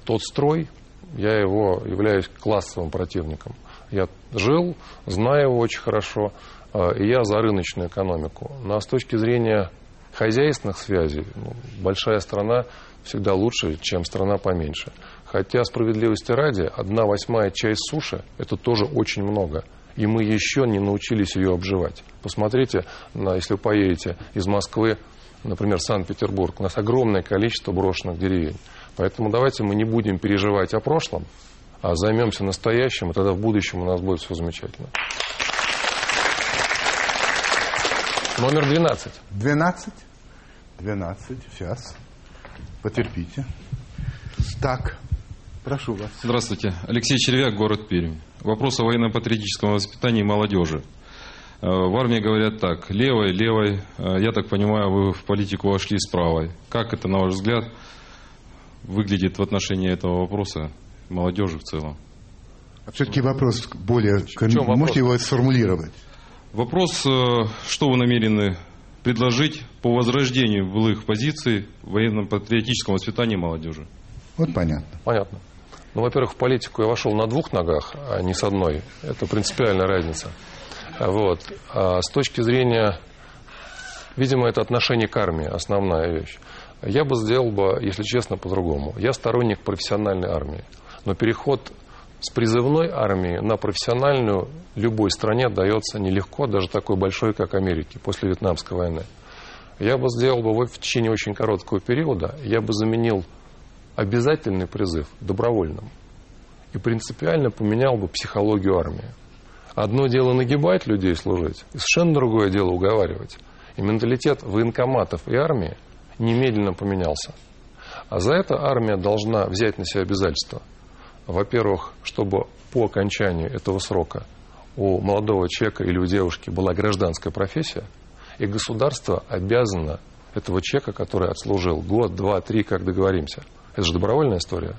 [SPEAKER 2] тот строй, я его являюсь классовым противником. Я жил, знаю его очень хорошо, а, и я за рыночную экономику. Но с точки зрения хозяйственных связей, ну, большая страна всегда лучше, чем страна поменьше. Хотя, справедливости ради, одна восьмая часть суши – это тоже очень много. И мы еще не научились ее обживать. Посмотрите, если вы поедете из Москвы, например, Санкт-Петербург, у нас огромное количество брошенных деревень. Поэтому давайте мы не будем переживать о прошлом, а займемся настоящим, и тогда в будущем у нас будет все замечательно. Номер 12.
[SPEAKER 1] 12? 12, сейчас. Потерпите. Так, прошу вас.
[SPEAKER 14] Здравствуйте. Алексей Червяк, город Пермь. Вопрос о военно-патриотическом воспитании молодежи. Э, в армии говорят так, левой, левой, э, я так понимаю, вы в политику вошли с правой. Как это, на ваш взгляд, выглядит в отношении этого вопроса молодежи в целом?
[SPEAKER 1] А все-таки вопрос более...
[SPEAKER 14] чем вопрос?
[SPEAKER 1] Можете его сформулировать?
[SPEAKER 14] Вопрос, э, что вы намерены предложить по возрождению былых позиций в военно-патриотическом воспитании молодежи?
[SPEAKER 1] Вот понятно.
[SPEAKER 2] Понятно. Ну, во-первых, в политику я вошел на двух ногах, а не с одной. Это принципиальная разница. Вот. А с точки зрения, видимо, это отношение к армии, основная вещь. Я бы сделал бы, если честно, по-другому. Я сторонник профессиональной армии. Но переход с призывной армии на профессиональную любой стране дается нелегко, даже такой большой, как Америке, после Вьетнамской войны. Я бы сделал бы в течение очень короткого периода, я бы заменил обязательный призыв добровольным и принципиально поменял бы психологию армии. Одно дело нагибать людей служить, и совершенно другое дело уговаривать. И менталитет военкоматов и армии немедленно поменялся. А за это армия должна взять на себя обязательства. Во-первых, чтобы по окончанию этого срока у молодого человека или у девушки была гражданская профессия, и государство обязано этого человека, который отслужил год, два, три, как договоримся, это же добровольная история,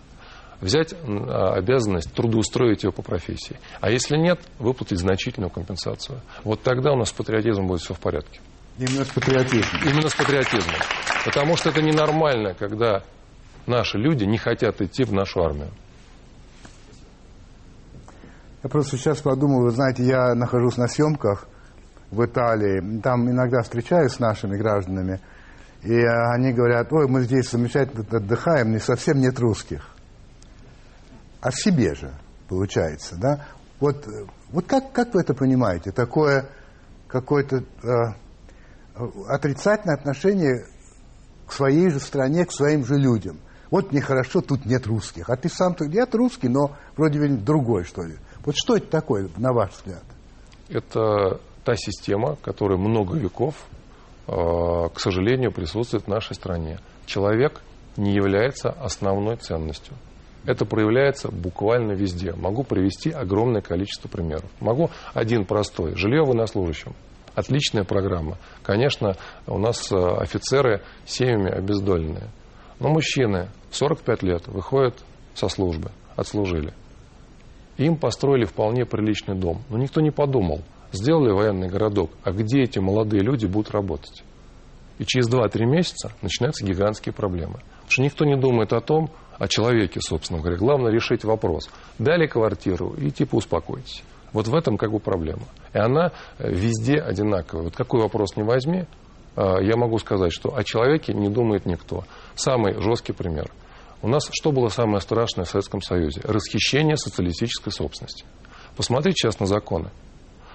[SPEAKER 2] взять а, обязанность трудоустроить его по профессии. А если нет, выплатить значительную компенсацию. Вот тогда у нас с патриотизмом будет все в порядке.
[SPEAKER 1] Именно с патриотизмом.
[SPEAKER 2] Именно с патриотизмом. Потому что это ненормально, когда наши люди не хотят идти в нашу армию.
[SPEAKER 1] Я просто сейчас подумал, вы знаете, я нахожусь на съемках в Италии, там иногда встречаюсь с нашими гражданами, и они говорят, ой, мы здесь замечательно отдыхаем, не совсем нет русских. А в себе же, получается, да? Вот, вот как, как вы это понимаете? Такое какое-то э, отрицательное отношение к своей же стране, к своим же людям. Вот нехорошо, тут нет русских. А ты сам-то нет русский, но вроде бы другой, что ли. Вот что это такое, на ваш взгляд?
[SPEAKER 2] Это та система, которая много веков, э, к сожалению, присутствует в нашей стране. Человек не является основной ценностью. Это проявляется буквально везде. Могу привести огромное количество примеров. Могу один простой. Жилье военнослужащим. Отличная программа. Конечно, у нас э, офицеры семьями обездоленные. Но мужчины 45 лет выходят со службы, отслужили. Им построили вполне приличный дом. Но никто не подумал, сделали военный городок, а где эти молодые люди будут работать? И через 2-3 месяца начинаются гигантские проблемы. Потому что никто не думает о том, о человеке, собственно говоря. Главное решить вопрос. Дали квартиру и типа успокойтесь. Вот в этом как бы проблема. И она э, везде одинаковая. Вот какой вопрос не возьми, э, я могу сказать, что о человеке не думает никто. Самый жесткий пример. У нас что было самое страшное в Советском Союзе? Расхищение социалистической собственности. Посмотрите сейчас на законы,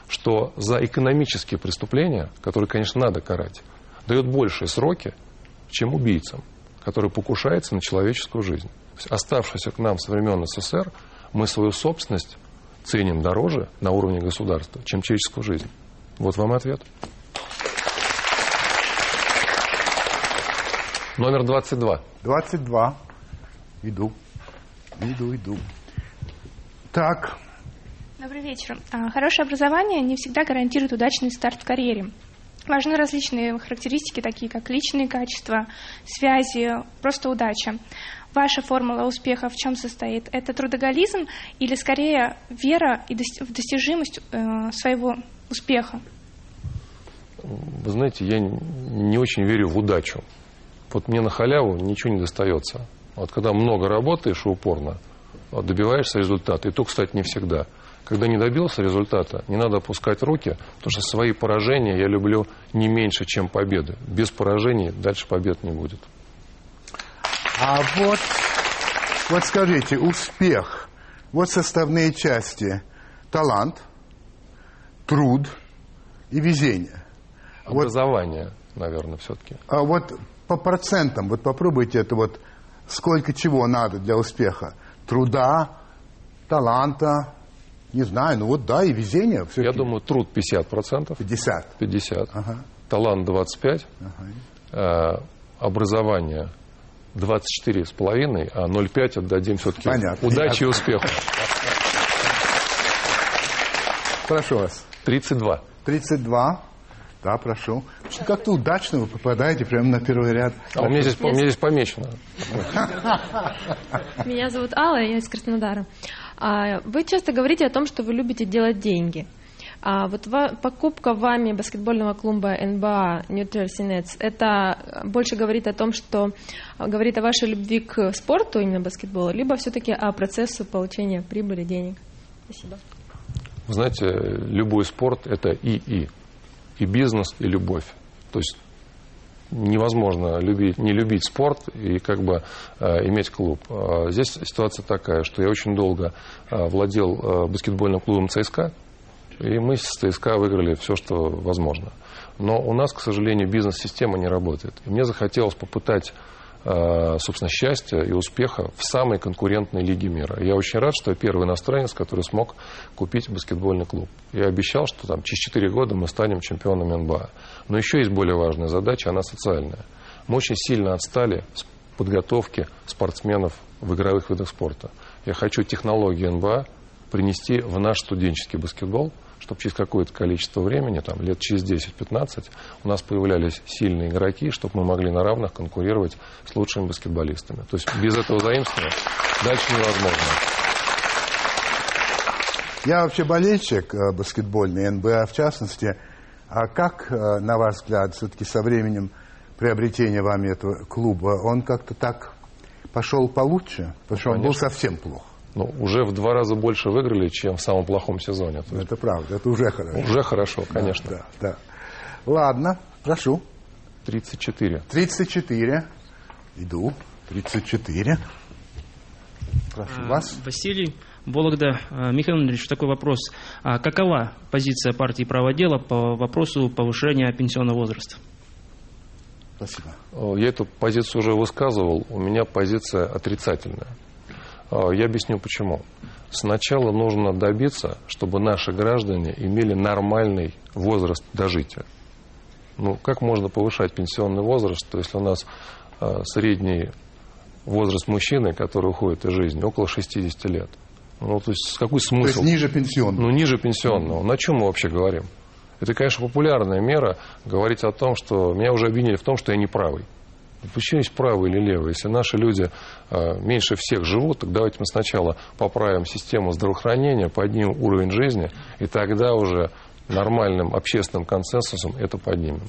[SPEAKER 2] что за экономические преступления, которые, конечно, надо карать, дают большие сроки, чем убийцам который покушается на человеческую жизнь. Оставшийся к нам со времен СССР, мы свою собственность ценим дороже на уровне государства, чем человеческую жизнь. Вот вам ответ. Номер 22.
[SPEAKER 1] 22. Иду. Иду, иду. Так.
[SPEAKER 15] Добрый вечер. А, хорошее образование не всегда гарантирует удачный старт в карьере. Важны различные характеристики, такие как личные качества, связи, просто удача. Ваша формула успеха в чем состоит? Это трудоголизм или скорее вера в достижимость э, своего успеха?
[SPEAKER 2] Вы знаете, я не очень верю в удачу. Вот мне на халяву ничего не достается. Вот когда много работаешь и упорно, добиваешься результата, и то, кстати, не всегда – когда не добился результата, не надо опускать руки, потому что свои поражения я люблю не меньше, чем победы. Без поражений дальше побед не будет.
[SPEAKER 1] А вот, вот скажите, успех, вот составные части. Талант, труд и везение.
[SPEAKER 2] Образование, вот, наверное, все-таки.
[SPEAKER 1] А вот по процентам, вот попробуйте это вот сколько чего надо для успеха. Труда, таланта, не знаю, ну вот да, и везение.
[SPEAKER 2] Я думаю, труд 50%.
[SPEAKER 1] 50.
[SPEAKER 2] 50. Ага. Талант 25. Ага. Э, образование 24,5, а 0,5 отдадим все-таки.
[SPEAKER 1] Понятно.
[SPEAKER 2] Удачи и успехов.
[SPEAKER 1] Прошу вас.
[SPEAKER 2] 32.
[SPEAKER 1] 32. Да, прошу. Как-то удачно вы попадаете прямо на первый ряд.
[SPEAKER 2] А у меня здесь, у меня здесь помечено. [laughs]
[SPEAKER 16] Меня зовут Алла, я из Краснодара. А, вы часто говорите о том, что вы любите делать деньги. А вот покупка вами баскетбольного клуба НБА New Jersey Nets, это больше говорит о том, что говорит о вашей любви к спорту, именно баскетболу, либо все-таки о процессу получения прибыли, денег? Спасибо.
[SPEAKER 2] Вы знаете, любой спорт – это и-и. И бизнес, и любовь. То есть невозможно любить, не любить спорт и как бы э, иметь клуб. Э, здесь ситуация такая, что я очень долго э, владел э, баскетбольным клубом ЦСКА, и мы с ЦСКА выиграли все, что возможно. Но у нас, к сожалению, бизнес-система не работает. И мне захотелось попытать Э, собственно, счастья и успеха в самой конкурентной лиге мира. Я очень рад, что я первый иностранец, который смог купить баскетбольный клуб. Я обещал, что там, через 4 года мы станем чемпионами НБА. Но еще есть более важная задача, она социальная. Мы очень сильно отстали с подготовки спортсменов в игровых видах спорта. Я хочу технологии НБА принести в наш студенческий баскетбол – чтобы через какое-то количество времени, там, лет через 10-15, у нас появлялись сильные игроки, чтобы мы могли на равных конкурировать с лучшими баскетболистами. То есть без этого заимствования дальше невозможно.
[SPEAKER 1] Я вообще болельщик э, баскетбольный, НБА в частности. А как, э, на ваш взгляд, все-таки со временем приобретения вами этого клуба, он как-то так пошел получше? Потому что он был совсем плох
[SPEAKER 2] ну, уже в два раза больше выиграли, чем в самом плохом сезоне.
[SPEAKER 1] Ну, это правда, это уже хорошо.
[SPEAKER 2] Уже хорошо, конечно.
[SPEAKER 1] Да, да, да. Ладно, прошу.
[SPEAKER 2] 34.
[SPEAKER 1] 34. Иду. 34. Прошу а, вас.
[SPEAKER 17] Василий Вологда. А, Михаил Андреевич, такой вопрос. А какова позиция партии «Право дела» по вопросу повышения пенсионного возраста?
[SPEAKER 1] Спасибо.
[SPEAKER 2] Я эту позицию уже высказывал. У меня позиция отрицательная. А, я объясню почему. Сначала нужно добиться, чтобы наши граждане имели нормальный возраст дожития. Ну, как можно повышать пенсионный возраст, если у нас э, средний возраст мужчины, который уходит из жизни, около 60 лет. Ну, то есть, какой смысл?
[SPEAKER 1] То есть ниже пенсионного?
[SPEAKER 2] Ну, ниже пенсионного. На чем мы вообще говорим? Это, конечно, популярная мера говорить о том, что меня уже обвинили в том, что я не правый. Почему есть правый или левый? Если наши люди э, меньше всех живут, так давайте мы сначала поправим систему здравоохранения, поднимем уровень жизни, и тогда уже нормальным общественным консенсусом это поднимем.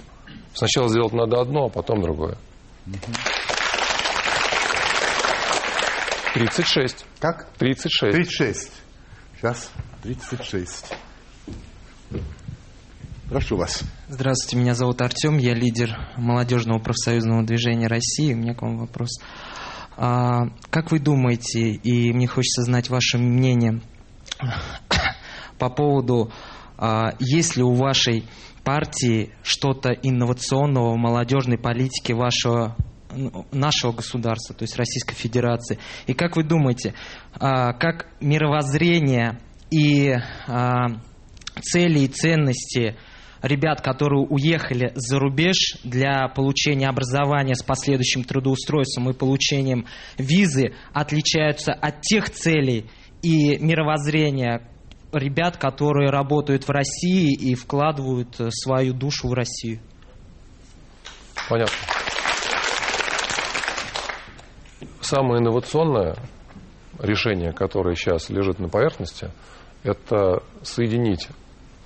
[SPEAKER 2] Сначала сделать надо одно, а потом другое. 36.
[SPEAKER 1] Как?
[SPEAKER 2] 36.
[SPEAKER 1] 36. Сейчас. 36. Прошу вас.
[SPEAKER 18] Здравствуйте, меня зовут Артем, я лидер молодежного профсоюзного движения России. У меня к вам вопрос. А, как вы думаете, и мне хочется знать ваше мнение [coughs] по поводу, а, есть ли у вашей партии что-то инновационного в молодежной политике вашего ну, нашего государства, то есть Российской Федерации. И как вы думаете, а, как мировоззрение и а, цели и ценности ребят, которые уехали за рубеж для получения образования с последующим трудоустройством и получением визы, отличаются от тех целей и мировоззрения ребят, которые работают в России и вкладывают э, свою душу в Россию.
[SPEAKER 2] Понятно. Самое инновационное решение, которое сейчас лежит на поверхности, это соединить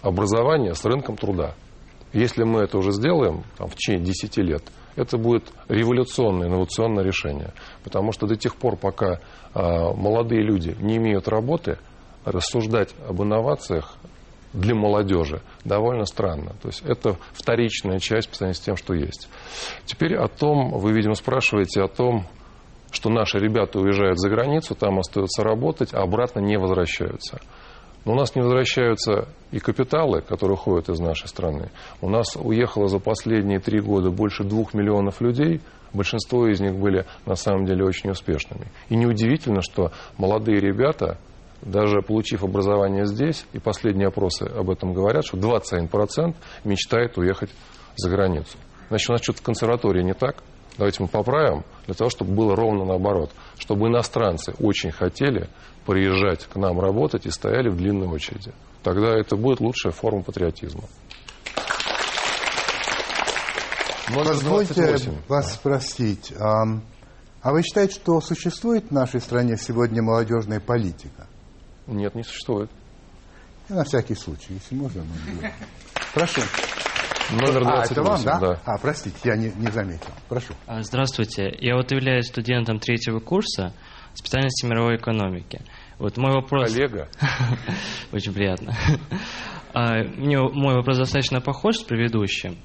[SPEAKER 2] образования с рынком труда. Если мы это уже сделаем там, в течение 10 лет, это будет революционное, инновационное решение. Потому что до тех пор, пока э, молодые люди не имеют работы, рассуждать об инновациях для молодежи довольно странно. То есть это вторичная часть по сравнению с тем, что есть. Теперь о том, вы, видимо, спрашиваете о том, что наши ребята уезжают за границу, там остаются работать, а обратно не возвращаются. Но у нас не возвращаются и капиталы, которые уходят из нашей страны. У нас уехало за последние три года больше двух миллионов людей. Большинство из них были на самом деле очень успешными. И неудивительно, что молодые ребята, даже получив образование здесь, и последние опросы об этом говорят, что 21% мечтает уехать за границу. Значит, у нас что-то в консерватории не так. Давайте мы поправим, для того, чтобы было ровно наоборот. Чтобы иностранцы очень хотели приезжать к нам работать и стояли в длинной очереди. Тогда это будет лучшая форма патриотизма.
[SPEAKER 1] Позвольте
[SPEAKER 2] 28.
[SPEAKER 1] вас спросить, а, а вы считаете, что существует в нашей стране сегодня молодежная политика?
[SPEAKER 2] Нет, не существует.
[SPEAKER 1] И на всякий случай, если можно. Прошу.
[SPEAKER 2] Номер
[SPEAKER 1] А, это вам,
[SPEAKER 2] 28,
[SPEAKER 1] да?
[SPEAKER 2] да.
[SPEAKER 1] А, простите, я не, не заметил. Прошу.
[SPEAKER 19] А, Здравствуйте. Я вот являюсь студентом третьего курса специальности мировой экономики. Вот мой вопрос...
[SPEAKER 2] Коллега. [laughs]
[SPEAKER 19] Очень приятно. [laughs] А, Мне мой вопрос достаточно похож с предыдущим.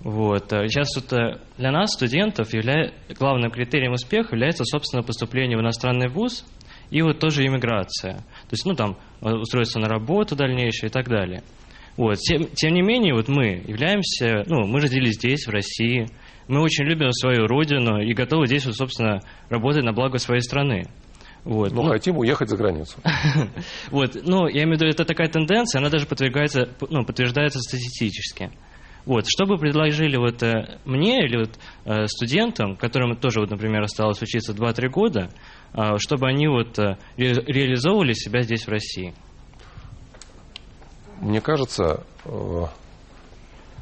[SPEAKER 19] Вот. а Сейчас вот э, для нас, студентов, явля... главным критерием успеха является, собственно, поступление в иностранный вуз и вот тоже иммиграция. То есть, ну, там, э, устройство на работу дальнейшее и так далее. Вот. Тем, тем не менее, вот мы являемся, ну, мы родились здесь, в России, мы очень любим свою родину и готовы здесь, вот, собственно, работать на благо своей страны. Вот.
[SPEAKER 2] Но хотим уехать за границу. [laughs]
[SPEAKER 19] Вот, ну, я имею в виду, это такая тенденция, она даже подвергается, ну, подтверждается статистически. Вот, что бы предложили вот э, мне или вот э, студентам, которым тоже, вот, например, осталось учиться 2-3 года, э, чтобы они вот ре- реализовывали себя здесь, в России?
[SPEAKER 2] Мне кажется,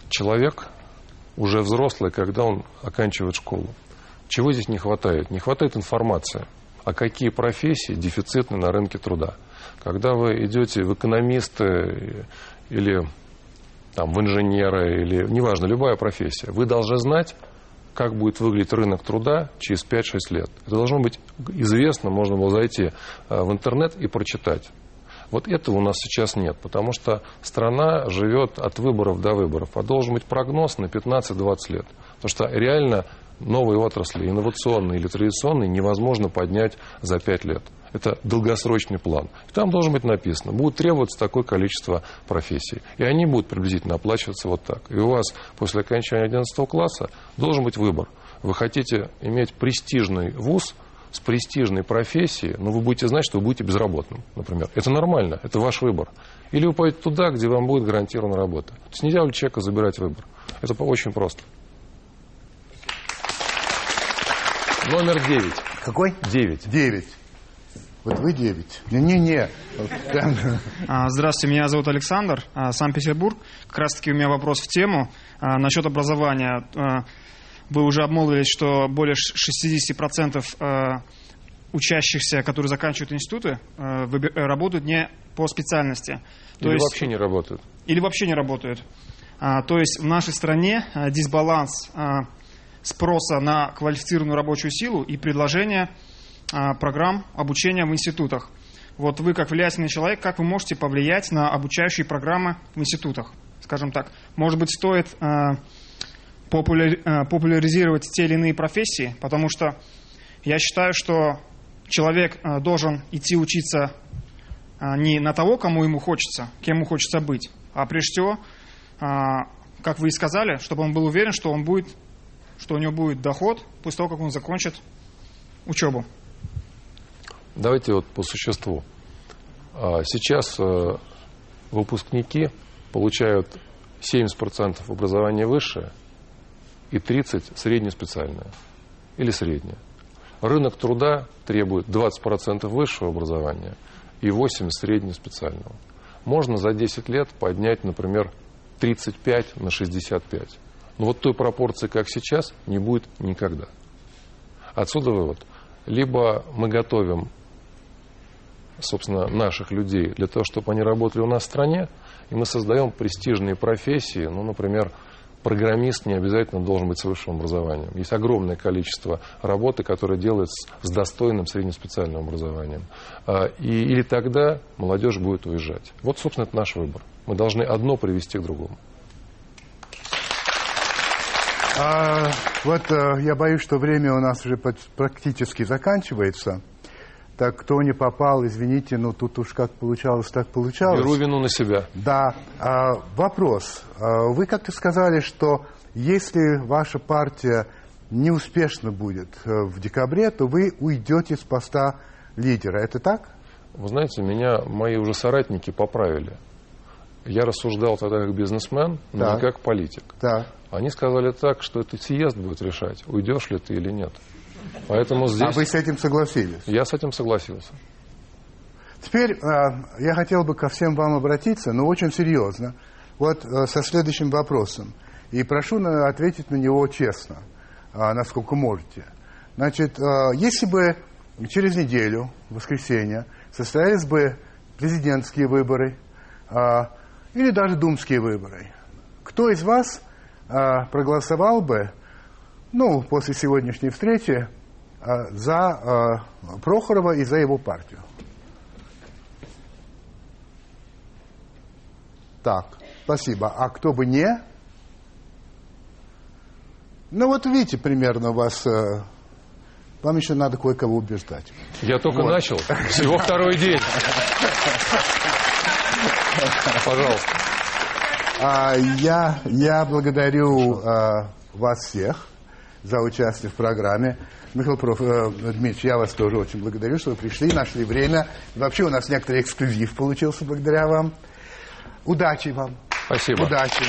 [SPEAKER 2] человек уже взрослый, когда он оканчивает школу. Чего здесь не хватает? Не хватает информации. А какие профессии дефицитны на рынке труда? Когда вы идете в экономисты или там, в инженеры, или неважно, любая профессия, вы должны знать, как будет выглядеть рынок труда через 5-6 лет. Это должно быть известно, можно было зайти э, в интернет и прочитать. Вот этого у нас сейчас нет, потому что страна живет от выборов до выборов, а должен быть прогноз на 15-20 лет. Потому что реально новые отрасли, инновационные или традиционные, невозможно поднять за 5 лет. Это долгосрочный план. И там должно быть написано, будет требоваться такое количество профессий. И они будут приблизительно оплачиваться вот так. И у вас после окончания 11 класса должен быть выбор. Вы хотите иметь престижный вуз с престижной профессией, но вы будете знать, что вы будете безработным, например. Это нормально, это ваш выбор. Или вы пойдете туда, где вам будет гарантирована работа. То есть нельзя у человека забирать выбор. Это по- очень просто. Номер 9.
[SPEAKER 1] Какой?
[SPEAKER 2] 9.
[SPEAKER 1] 9. Вот вы 9. Не-не-не.
[SPEAKER 7] А, Здравствуйте, меня зовут Александр, а, Санкт-Петербург. Как раз таки у меня вопрос в тему а, насчет образования. Вы уже обмолвились, что более ш- 60% а, учащихся, которые заканчивают институты, выби- э, работают не по специальности. То
[SPEAKER 2] Или
[SPEAKER 7] есть-
[SPEAKER 2] вообще не работают.
[SPEAKER 7] или вообще не работают. А, то есть в нашей стране дисбаланс спроса на квалифицированную рабочую силу и предложения программ обучения в институтах. Вот вы, как влиятельный человек, как вы можете повлиять на обучающие программы в институтах? Скажем так, может быть, стоит популяризировать те или иные профессии, потому что я считаю, что человек а, должен идти учиться а, не на того, кому ему хочется, кем ему хочется быть, а прежде всего, как вы и сказали, чтобы он был уверен, что он будет, что у него будет доход после того, как он закончит учебу.
[SPEAKER 2] Давайте вот по существу. А, Сейчас э, выпускники получают 70% образования высшее и 30% среднеспециальное или среднее. Рынок труда требует 20% высшего образования и 80% среднеспециального. Можно за 10 лет поднять, например, 35 на 65. Но вот той пропорции, как сейчас, не будет никогда. Отсюда вывод. Либо мы готовим собственно, наших людей для того, чтобы они работали у нас в стране, и мы создаем престижные профессии, ну, например, программист не обязательно должен быть с высшим образованием. Есть огромное количество работы, которая делается с достойным среднеспециальным образованием. А, И, или тогда молодежь будет уезжать. Вот, собственно, это наш выбор. Мы должны одно привести к другому.
[SPEAKER 1] А, вот э, я боюсь, что время у нас уже практически заканчивается. Так кто не попал, извините, но тут уж как получалось, так получалось.
[SPEAKER 2] Беру вину на себя.
[SPEAKER 1] Да. А, вопрос. А, вы как-то сказали, что если ваша партия неуспешно будет э, в декабре, то вы уйдете с поста лидера. Это так?
[SPEAKER 2] Вы знаете, меня мои уже соратники поправили. Я рассуждал тогда как бизнесмен, но
[SPEAKER 1] Да.
[SPEAKER 2] не как политик.
[SPEAKER 1] Да.
[SPEAKER 2] Они сказали так, что это съезд будет решать, уйдешь ли ты или нет. Поэтому здесь...
[SPEAKER 1] А вы с этим согласились?
[SPEAKER 2] Я с этим согласился.
[SPEAKER 1] Теперь а, я хотел бы ко всем вам обратиться, но очень серьезно, вот а, со следующим вопросом. И прошу на- ответить на него честно, а, насколько можете. Значит, а, если бы через неделю, в воскресенье, состоялись бы президентские выборы а, или даже думские выборы, кто из вас а, проголосовал бы, ну, после сегодняшней встречи, а, за а, Прохорова и за его партию? Так, спасибо. А кто бы не? Ну вот видите, примерно у вас... э, вам еще надо кое-кого убеждать.
[SPEAKER 2] Я только
[SPEAKER 1] Вот.
[SPEAKER 2] начал. Всего второй день. Пожалуйста.
[SPEAKER 1] А, я, я благодарю а, вас всех за участие в программе. Михаил Проф, э, Дмитриевич, я вас тоже очень благодарю, что вы пришли, нашли время. Вообще у нас некоторый эксклюзив получился благодаря вам. Удачи вам.
[SPEAKER 2] Спасибо.
[SPEAKER 1] Удачи.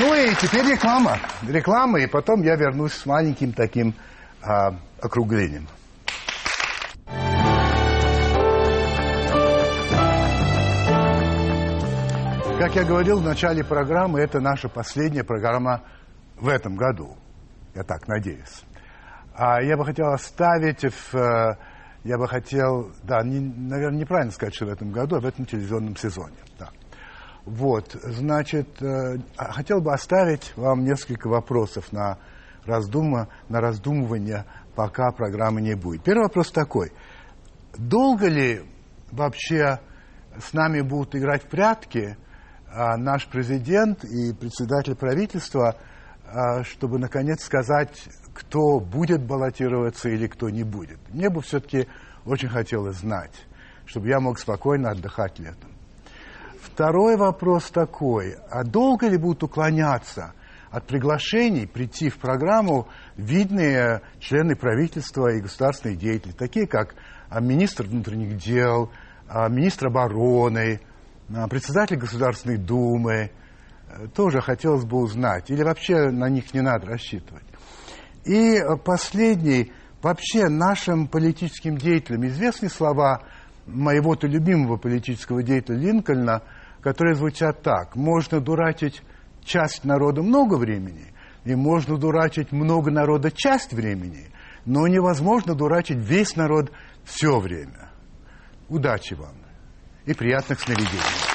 [SPEAKER 1] Ну и теперь реклама. Реклама, и потом я вернусь с маленьким таким а, округлением. Как я говорил в начале программы, это наша последняя программа в этом году. Я так надеюсь. А я бы хотел оставить, в, э, я бы хотел, да, не- наверное, неправильно сказать, что в этом году, а в этом телевизионном сезоне. Да. Вот, значит, э, а хотел бы оставить вам несколько вопросов на, раздума, на раздумывание, пока программы не будет. Первый вопрос такой. Долго ли вообще с нами будут играть в прятки наш президент и председатель правительства, а, чтобы наконец сказать, кто будет баллотироваться или кто не будет? Мне бы все-таки очень хотелось знать, чтобы я мог спокойно отдыхать летом. Второй вопрос такой. А долго ли будут уклоняться от приглашений прийти в программу видные члены правительства и государственные деятели, такие как а, министр внутренних дел, а, министр обороны, а, председатель Государственной Думы. Э, Тоже хотелось бы узнать. Или вообще на них не надо рассчитывать. И э, последний. Вообще нашим политическим деятелям известны слова моего-то любимого политического деятеля Линкольна, которые звучат так. Можно дурачить часть народа много времени, и можно дурачить много народа часть времени, но невозможно дурачить весь народ все время. Удачи вам и приятных сновидений.